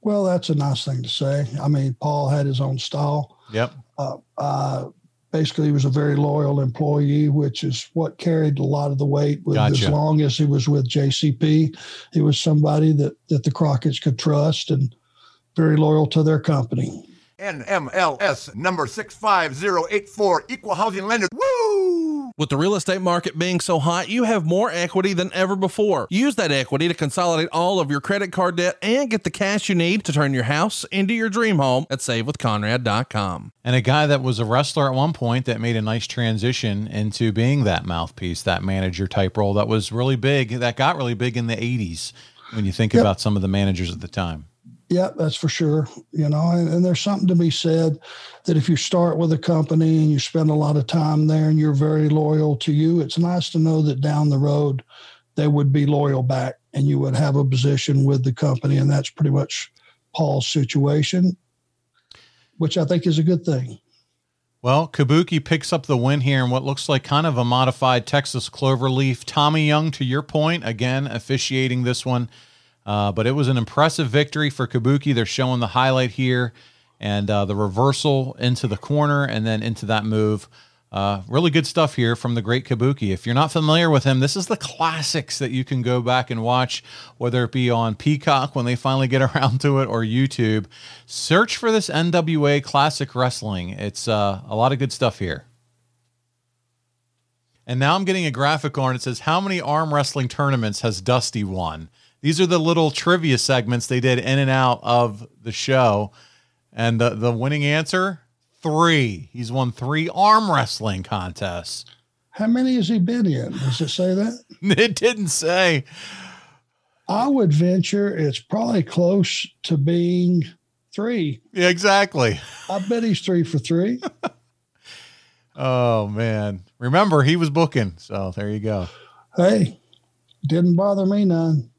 Well, that's a nice thing to say. I mean, Paul had his own style. Yep. Uh, uh basically he was a very loyal employee, which is what carried a lot of the weight. With gotcha. as long as he was with JCP, he was somebody that that the Crockett's could trust and very loyal to their company. NMLS number 65084, equal housing lender. Woo! With the real estate market being so hot, you have more equity than ever before. Use that equity to consolidate all of your credit card debt and get the cash you need to turn your house into your dream home at savewithconrad.com. And a guy that was a wrestler at one point that made a nice transition into being that mouthpiece, that manager type role that was really big, that got really big in the 80s when you think yep. about some of the managers at the time. Yeah, that's for sure. You know, and, and, there's something to be said that if you start with a company and you spend a lot of time there and you're very loyal to you, it's nice to know that down the road they would be loyal back and you would have a position with the company. And that's pretty much Paul's situation, which I think is a good thing. Well, Kabuki picks up the win here in what looks like kind of a modified Texas Cloverleaf. Tommy Young, to your point, again officiating this one. Uh, but it was an impressive victory for Kabuki. They're showing the highlight here and uh, the reversal into the corner and then into that move. Uh, really good stuff here from the great Kabuki. If you're not familiar with him, this is the classics that you can go back and watch, whether it be on Peacock when they finally get around to it or YouTube. Search for this NWA Classic Wrestling. It's uh, a lot of good stuff here. And now I'm getting a graphic on it says, How many arm wrestling tournaments has Dusty won? These are the little trivia segments they did in and out of the show. And the, the winning answer three. He's won three arm wrestling contests. How many has he been in? Does it say that? It didn't say. I would venture it's probably close to being three. Yeah, exactly. I bet he's three for three. oh man. Remember, he was booking. So there you go. Hey, didn't bother me none.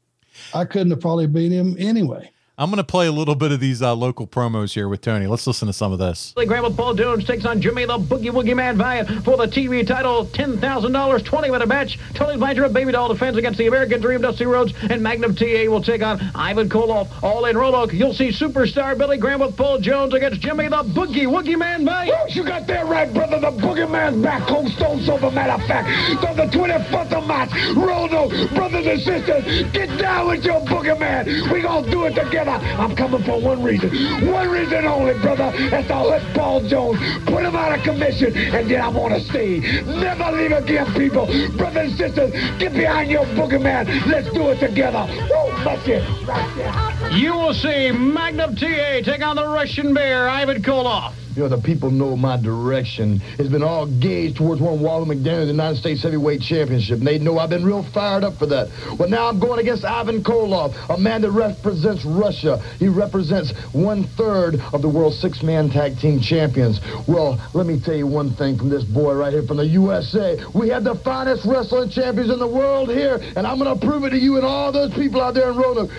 I couldn't have probably beat him anyway. I'm going to play a little bit of these uh, local promos here with Tony. Let's listen to some of this. Billy Graham with Paul Jones takes on Jimmy the Boogie Woogie Man Valiant for the TV title. $10,000, 20 minute match. Tony Blanchard, Baby Doll defense against the American Dream, Dusty Rhodes, and Magnum TA will take on Ivan Koloff. All in Roanoke, you'll see superstar Billy Graham with Paul Jones against Jimmy the Boogie Woogie Man Valiant. You got that right, brother. The Boogie Man's back home, Stone Silver, matter of fact. On the 24th of March, Roanoke, brothers and sisters, get down with your Boogie Man. We gonna do it together. I'm coming for one reason. One reason only, brother. That's to hurt Paul Jones, put him out of commission, and then I want to stay. Never leave again, people. Brothers and sisters, get behind your boogeyman. Let's do it together. Woo, that's it. Right there. You will see Magnum TA take on the Russian Bear, Ivan Koloff. You know, the people know my direction. It's been all gauged towards one Wahoo McDaniel, the United States Heavyweight Championship. And they know I've been real fired up for that. Well, now I'm going against Ivan Koloff, a man that represents Russia. He represents one-third of the world's six-man tag team champions. Well, let me tell you one thing from this boy right here from the USA. We have the finest wrestling champions in the world here, and I'm going to prove it to you and all those people out there in Roanoke.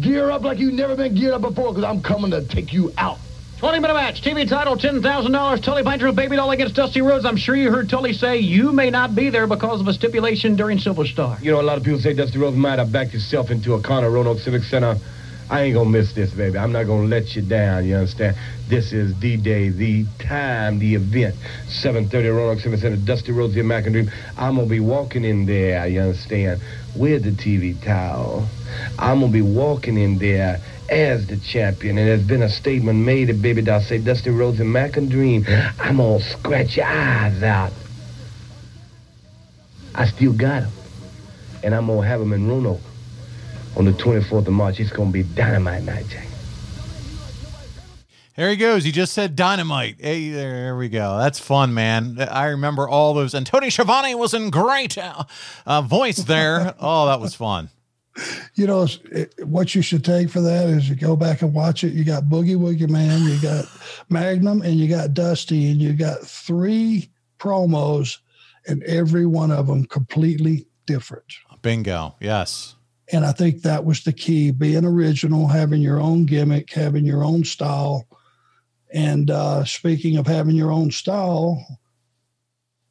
Gear up like you've never been geared up before, because I'm coming to take you out. 20 minute match. TV title $10,000. Tully Blanchard with Baby Doll against Dusty Rhodes. I'm sure you heard Tully say you may not be there because of a stipulation during Silver Star. You know, a lot of people say Dusty Rhodes might have backed himself into a corner Roanoke Civic Center. I ain't gonna miss this, baby. I'm not gonna let you down, you understand? This is D-Day, the time, the event. 7.30 Roanoke Civic Center, Dusty Rhodes, the American Dream. I'm gonna be walking in there, you understand, with the TV towel. I'm gonna be walking in there as the champion, and there's been a statement made that Baby Doll say Dusty Rhodes and Mac and Dream, I'm gonna scratch your eyes out. I still got him, and I'm gonna have him in Roanoke on the 24th of March. It's gonna be dynamite night, Jack. There he goes. He just said dynamite. Hey, there we go. That's fun, man. I remember all those. And Tony Schiavone was in great uh, uh, voice there. oh, that was fun. You know, it, what you should take for that is you go back and watch it. You got Boogie Woogie Man, you got Magnum, and you got Dusty, and you got three promos, and every one of them completely different. Bingo. Yes. And I think that was the key being original, having your own gimmick, having your own style. And uh, speaking of having your own style,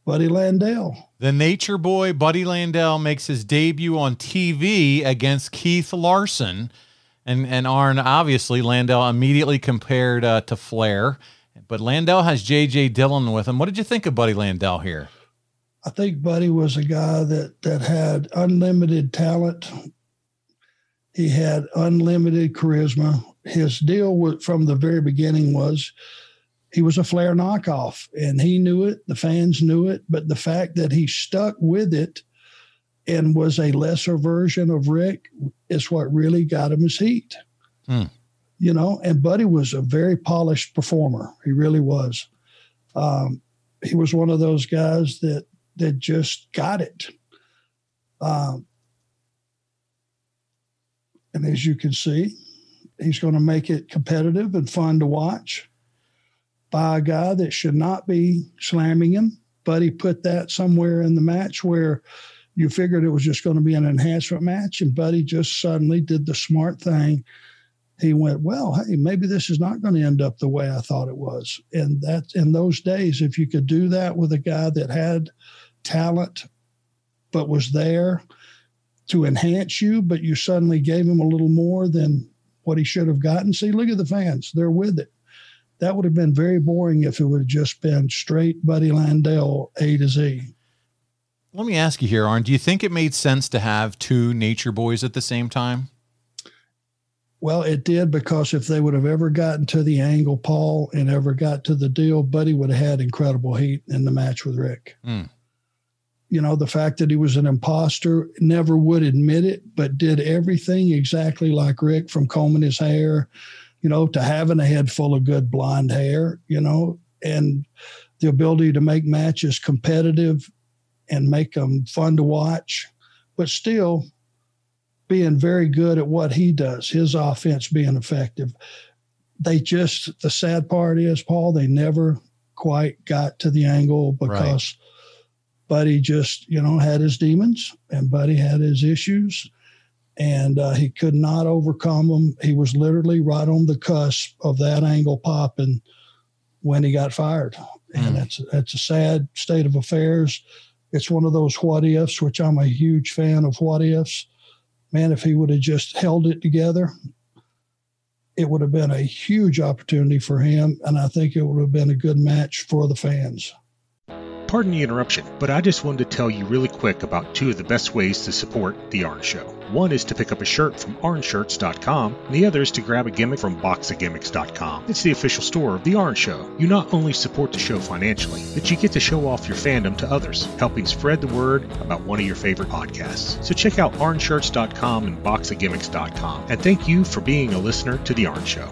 Buddy Landel. The Nature Boy, Buddy Landel, makes his debut on TV against Keith Larson. And, and Arn, obviously, Landel immediately compared uh, to Flair. But Landel has J.J. Dillon with him. What did you think of Buddy Landel here? I think Buddy was a guy that that had unlimited talent. He had unlimited charisma. His deal with, from the very beginning was he was a Flair knockoff, and he knew it. The fans knew it, but the fact that he stuck with it and was a lesser version of Ric is what really got him his heat. Hmm. You know, and Buddy was a very polished performer. He really was. Um, he was one of those guys that that just got it. Um, and as you can see, he's going to make it competitive and fun to watch by a guy that should not be slamming him. But he put that somewhere in the match where you figured it was just going to be an enhancement match. And Buddy just suddenly did the smart thing. He went, Well, hey, maybe this is not going to end up the way I thought it was. And that in those days, if you could do that with a guy that had talent but was there to enhance you, but you suddenly gave him a little more than what he should have gotten. See, look at the fans. They're with it. That would have been very boring if it would have just been straight Buddy Landel A to Z. Let me ask you here, Arn. Do you think it made sense to have two nature boys at the same time? Well, it did because if they would have ever gotten to the angle, Paul, and ever got to the deal, Buddy would have had incredible heat in the match with Ric. Mm. You know, the fact that he was an imposter, never would admit it, but did everything exactly like Ric from combing his hair, you know, to having a head full of good blonde hair, you know, and the ability to make matches competitive and make them fun to watch, but still being very good at what he does, his offense being effective. They just, the sad part is, Paul, they never quite got to the angle because right. Buddy just, you know, had his demons and Buddy had his issues and uh, he could not overcome them. He was literally right on the cusp of that angle popping when he got fired. And mm. that's, that's a sad state of affairs. It's one of those what ifs, which I'm a huge fan of what ifs man, if he would have just held it together, it would have been a huge opportunity for him. And I think it would have been a good match for the fans. Pardon the interruption, but I just wanted to tell you really quick about two of the best ways to support The Arn Show. One is to pick up a shirt from arnshirts.com, and the other is to grab a gimmick from boxofgimmicks.com. It's the official store of The Arn Show. You not only support the show financially, but you get to show off your fandom to others, helping spread the word about one of your favorite podcasts. So check out arnshirts.com and boxofgimmicks.com, and thank you for being a listener to The Arn Show.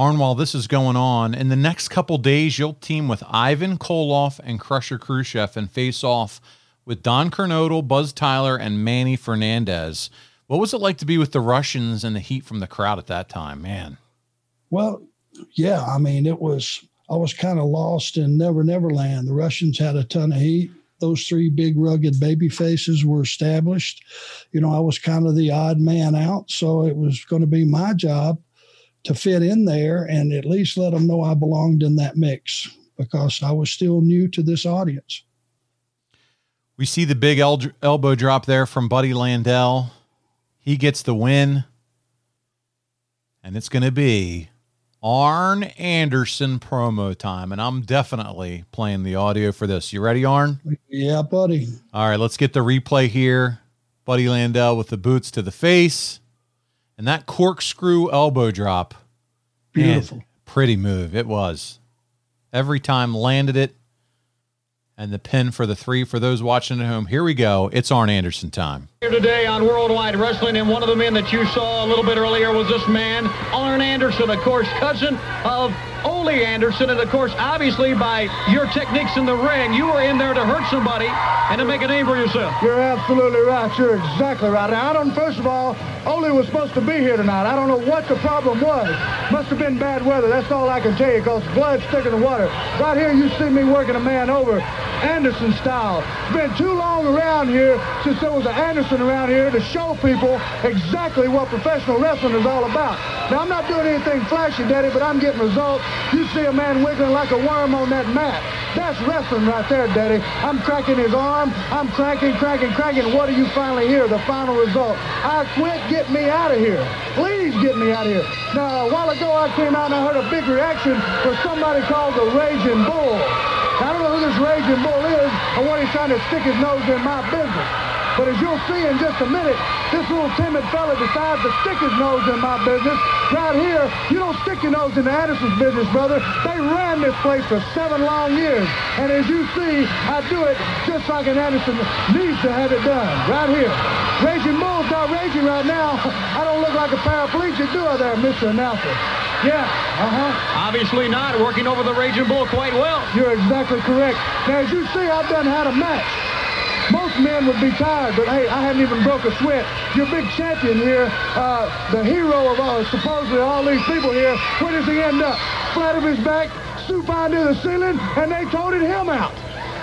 Arn, while this is going on, in the next couple days, you'll team with Ivan Koloff and Crusher Khrushchev and face off with Don Kernodle, Buzz Tyler, and Manny Fernandez. What was it like to be with the Russians and the heat from the crowd at that time, man? Well, yeah, I mean, it was, I was kind of lost in Never Never Land. The Russians had a ton of heat. Those three big rugged baby faces were established. You know, I was kind of the odd man out. So it was going to be my job to fit in there and at least let them know I belonged in that mix because I was still new to this audience. We see the big el- elbow drop there from Buddy Landel. He gets the win. And it's going to be Arn Anderson promo time. And I'm definitely playing the audio for this. You ready, Arn? Yeah, buddy. All right, let's get the replay here. Buddy Landel with the boots to the face. And that corkscrew elbow drop. Beautiful. Man, pretty move. It was. Every time landed it. And the pin for the three for those watching at home. Here we go. It's Arn Anderson time. Here today on Worldwide Wrestling, and one of the men that you saw a little bit earlier was this man, Arn Anderson, of course, cousin of Ole Anderson, and of course, obviously by your techniques in the ring, you were in there to hurt somebody and to make a name for yourself. You're absolutely right. You're exactly right. Now, I don't, first of all, Ole was supposed to be here tonight. I don't know what the problem was. Must have been bad weather. That's all I can tell you, because blood's thick in the water. Right here, you see me working a man over Anderson style. It's been too long around here since there was an Anderson around here to show people exactly what professional wrestling is all about. Now, I'm not doing anything flashy, Daddy, but I'm getting results. You see a man wiggling like a worm on that mat. That's wrestling right there, Daddy. I'm cracking his arm. I'm cracking, cracking, cracking. What do you finally hear? The final result. I quit. Get me out of here. Please get me out of here. Now, a while ago, I came out and I heard a big reaction for somebody called the Raging Bull. I don't know who this Raging Bull is or what he's trying to stick his nose in my business. But as you'll see in just a minute, this little timid fella decides to stick his nose in my business. Right here, you don't stick your nose into Anderson's business, brother. They ran this place for seven long years. And as you see, I do it just like an Anderson needs to have it done. Right here. Raging Bull's not raging right now. I don't look like a paraplegic, do I there, Mr. Announcer? Yeah, uh-huh. Obviously not. Working over the Raging Bull quite well. You're exactly correct. Now, as you see, I've done had a match. Most men would be tired, but hey, I haven't even broke a sweat. Your big champion here, uh, the hero of uh, supposedly all these people here, where does he end up? Flat of his back, supine to the ceiling, and they toted him out.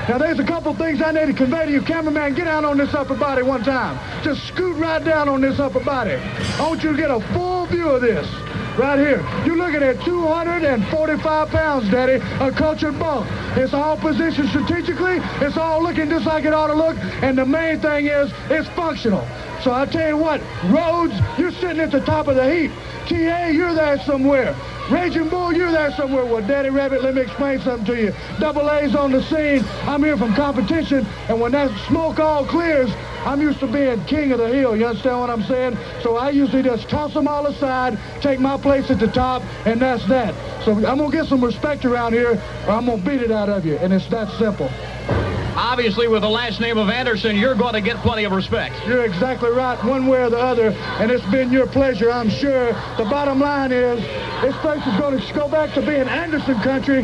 Now, there's a couple things I need to convey to you. Cameraman, get down on this upper body one time. Just scoot right down on this upper body. I want you to get a full view of this right here. You're looking at 245 pounds, Daddy, a cultured bulk. It's all positioned strategically. It's all looking just like it ought to look. And the main thing is, it's functional. So I tell you what, Rhodes, you're sitting at the top of the heap. TA, you're there somewhere. Raging Bull, you're there somewhere. Well, Daddy Rabbit, let me explain something to you. Double A's on the scene. I'm here from competition, and when that smoke all clears, I'm used to being king of the hill. You understand what I'm saying? So I usually just toss them all aside, take my place at the top, and that's that. So I'm gonna get some respect around here, or I'm gonna beat it out of you, and it's that simple. Obviously, with the last name of Anderson, you're going to get plenty of respect. You're exactly right, one way or the other, and it's been your pleasure, I'm sure. The bottom line is, this place is going to go back to being Anderson country,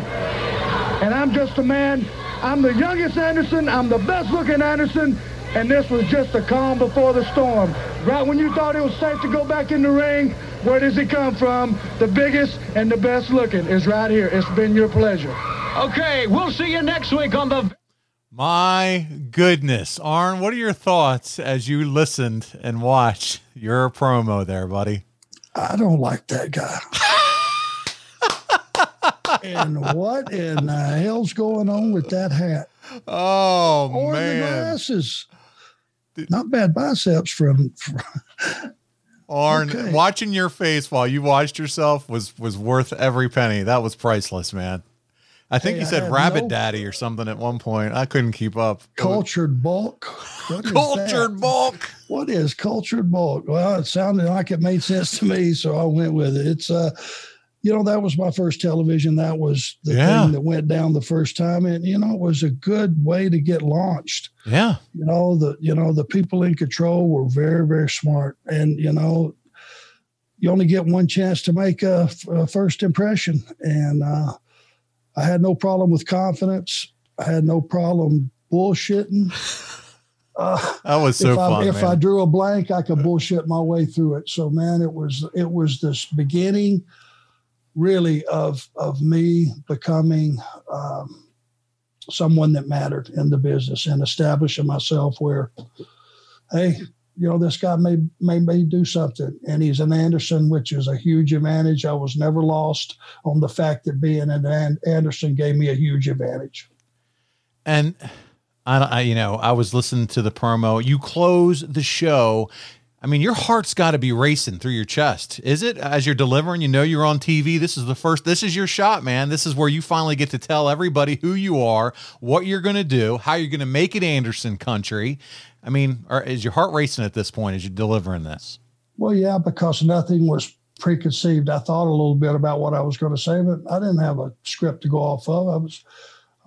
and I'm just a man. I'm the youngest Anderson, I'm the best looking Anderson, and this was just the calm before the storm. Right when you thought it was safe to go back in the ring, where does he come from? The biggest and the best looking is right here. It's been your pleasure. Okay, we'll see you next week on the. My goodness, Arn, what are your thoughts as you listened and watched your promo there, buddy? I don't like that guy. and what in the hell's going on with that hat? Oh or man, the glasses. Not bad biceps from. from Arn, Okay. watching your face while you watched yourself was was worth every penny. That was priceless, man. I think Hey, you said Rabbit no- Daddy or something at one point. I couldn't keep up. cultured bulk. Cultured bulk. What is cultured bulk? Well, it sounded like it made sense to me, so I went with it. It's uh, you know, that was my first television. That was the Yeah. thing that went down the first time, and you know, it was a good way to get launched. Yeah. You know, the you know the people in control were very very smart, and you know, you only get one chance to make a, a first impression, and uh, I had no problem with confidence. I had no problem bullshitting. Uh, That was so if I, fun, If man. I drew a blank, I could bullshit my way through it. So, man, it was it was this beginning, really, of of me becoming um, someone that mattered in the business and establishing myself where, hey, you know, this guy may may may do something, and he's an Anderson, which is a huge advantage. I was never lost on the fact that being an An- Anderson gave me a huge advantage. And I, I, you know, I was listening to the promo. You close the show. I mean, your heart's got to be racing through your chest. Is it as you're delivering? You know, you're on TV. This is the first. This is your shot, man. This is where you finally get to tell everybody who you are, what you're going to do, how you're going to make it Anderson country. I mean, is your heart racing at this point as you're delivering this? Well, yeah, because nothing was preconceived. I thought a little bit about what I was going to say, but I didn't have a script to go off of. I was,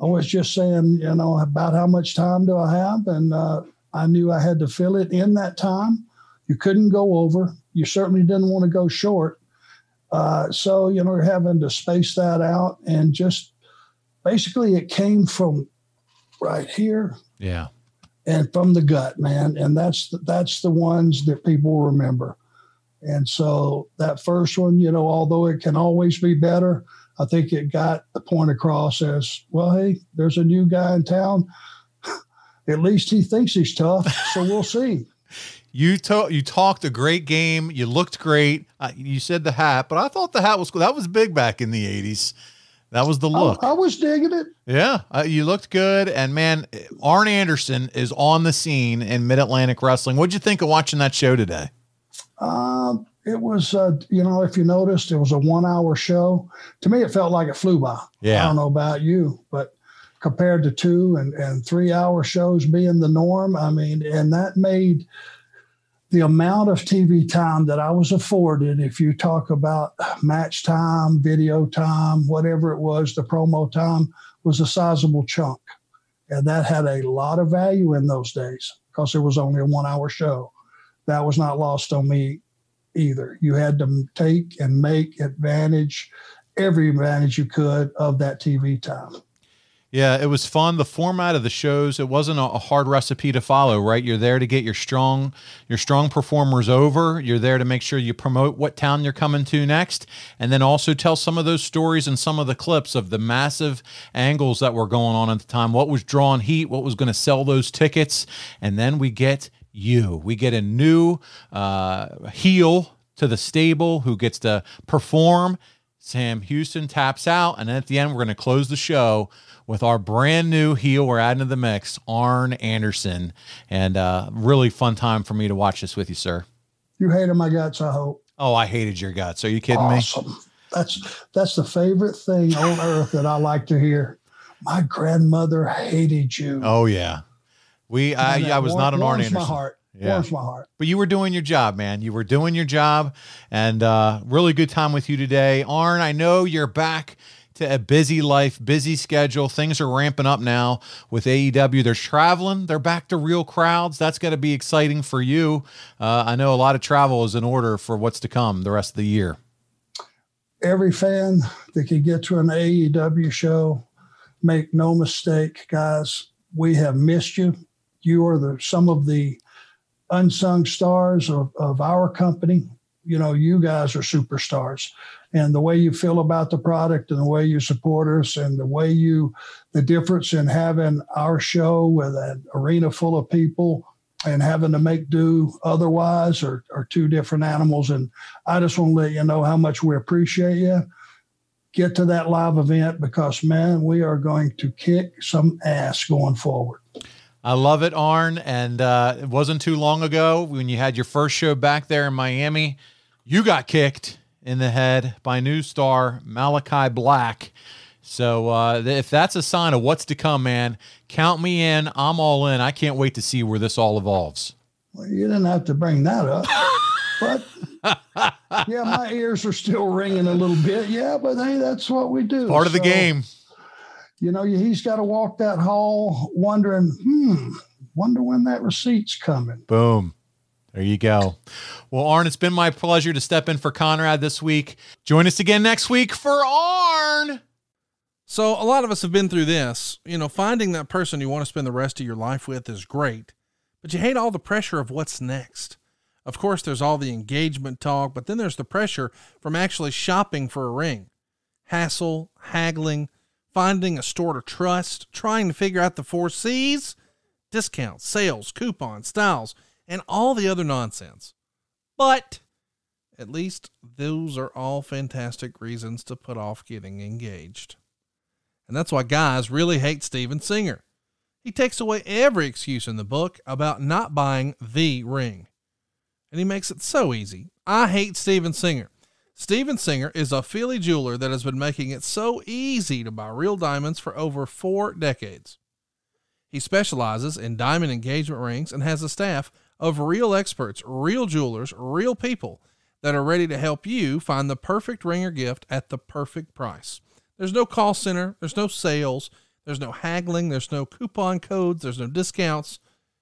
I was just saying, you know, about how much time do I have, and uh, I knew I had to fill it in that time. You couldn't go over. You certainly didn't want to go short. Uh, so you know, you're having to space that out, and just basically, it came from right here Yeah. and from the gut, man. And that's the, that's the ones that people remember. And so that first one, you know, although it can always be better, I think it got the point across as well. Hey, there's a new guy in town. At least he thinks he's tough, so we'll see. You to- you talked a great game. You looked great. Uh, you said the hat, but I thought the hat was cool. That was big back in the '80s. That was the look. I, I was digging it. Yeah, uh, you looked good. And man, Arn Anderson is on the scene in Mid Atlantic Wrestling. What'd you think of watching that show today? Um, it was, uh, you know, if you noticed, it was a one-hour show. To me, it felt like it flew by. Yeah. I don't know about you, but compared to two and, and three-hour shows being the norm, I mean, and that made the amount of TV time that I was afforded. If you talk about match time, video time, whatever it was, the promo time was a sizable chunk, and that had a lot of value in those days because it was only a one-hour show that was not lost on me either. You had to take and make advantage, every advantage you could of that TV time. Yeah, it was fun. The format of the shows, it wasn't a, hard recipe to follow, right? You're there to get your strong your strong performers over. You're there to make sure you promote what town you're coming to next and then also tell some of those stories and some of the clips of the massive angles that were going on at the time, what was drawing heat, what was going to sell those tickets, and then we get you. We get a new uh, heel to the stable who gets to perform. Sam Houston taps out, and then at the end, we're going to close the show with our brand new heel we're adding to the mix, Arn Anderson. And uh, really fun time for me to watch this with you, sir. You hated my guts, I hope. Oh, I hated your guts. Are you kidding Awesome. me? That's that's the favorite thing on earth that I like to hear. My grandmother hated you. Oh yeah, we I, I was not an Arn Anderson. my heart. Yeah. Warms my heart. But you were doing your job, man. You were doing your job, and uh, really good time with you today, Arn. I know you're back to a busy life, busy schedule. Things are ramping up now with AEW. They're traveling. They're back to real crowds. That's going to be exciting for you. Uh, I know a lot of travel is in order for what's to come the rest of the year. Every fan that can get to an AEW show, make no mistake, guys, we have missed you. You are the some of the unsung stars of, of our company. You know, you guys are superstars. And the way you feel about the product and the way you support us and the way you, the difference in having our show with an arena full of people and having to make do otherwise are, are two different animals. And I just want to let you know how much we appreciate you. Get to that live event because, man, we are going to kick some ass going forward. I love it, Arn. And uh, it wasn't too long ago when you had your first show back there in Miami. You got kicked in the head by new star Malakai Black. So uh, if that's a sign of what's to come, man, count me in. I'm all in. I can't wait to see where this all evolves. Well, you didn't have to bring that up. but yeah, my ears are still ringing a little bit. Yeah, but hey, that's what we do. Part of the game. You know, he's got to walk that hall wondering, hmm, wonder when that receipt's coming. Boom. There you go. Well, Arn, it's been my pleasure to step in for Conrad this week. Join us again next week for Arn. So a lot of us have been through this. You know, finding that person you want to spend the rest of your life with is great, but you hate all the pressure of what's next. Of course, there's all the engagement talk, but then there's the pressure from actually shopping for a ring. Hassle, haggling, finding a store to trust, trying to figure out the four C's, discounts, sales, coupons, styles, and all the other nonsense. But at least those are all fantastic reasons to put off getting engaged. And that's why guys really hate Steven Singer. He takes away every excuse in the book about not buying the ring. And he makes it so easy. I hate Steven Singer. Steven Singer is a Philly jeweler that has been making it so easy to buy real diamonds for over four decades. He specializes in diamond engagement rings and has a staff of real experts, real jewelers, real people that are ready to help you find the perfect ring or gift at the perfect price. There's no call center, there's no sales, there's no haggling, there's no coupon codes, there's no discounts,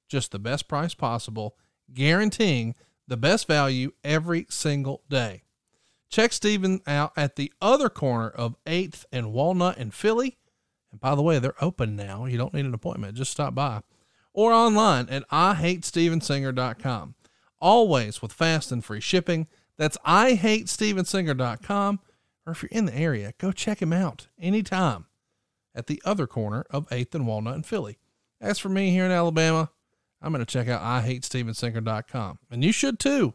just the best price possible, guaranteeing the best value every single day. Check Steven out at the other corner of 8th and Walnut in Philly. And by the way, they're open now. You don't need an appointment, just stop by. Or online at IHateStevenSinger.com. Always with fast and free shipping. That's IHateStevenSinger.com. Or if you're in the area, go check him out anytime at the other corner of 8th and Walnut in Philly. As for me here in Alabama, I'm going to check out IHateStevenSinger.com. And you should too.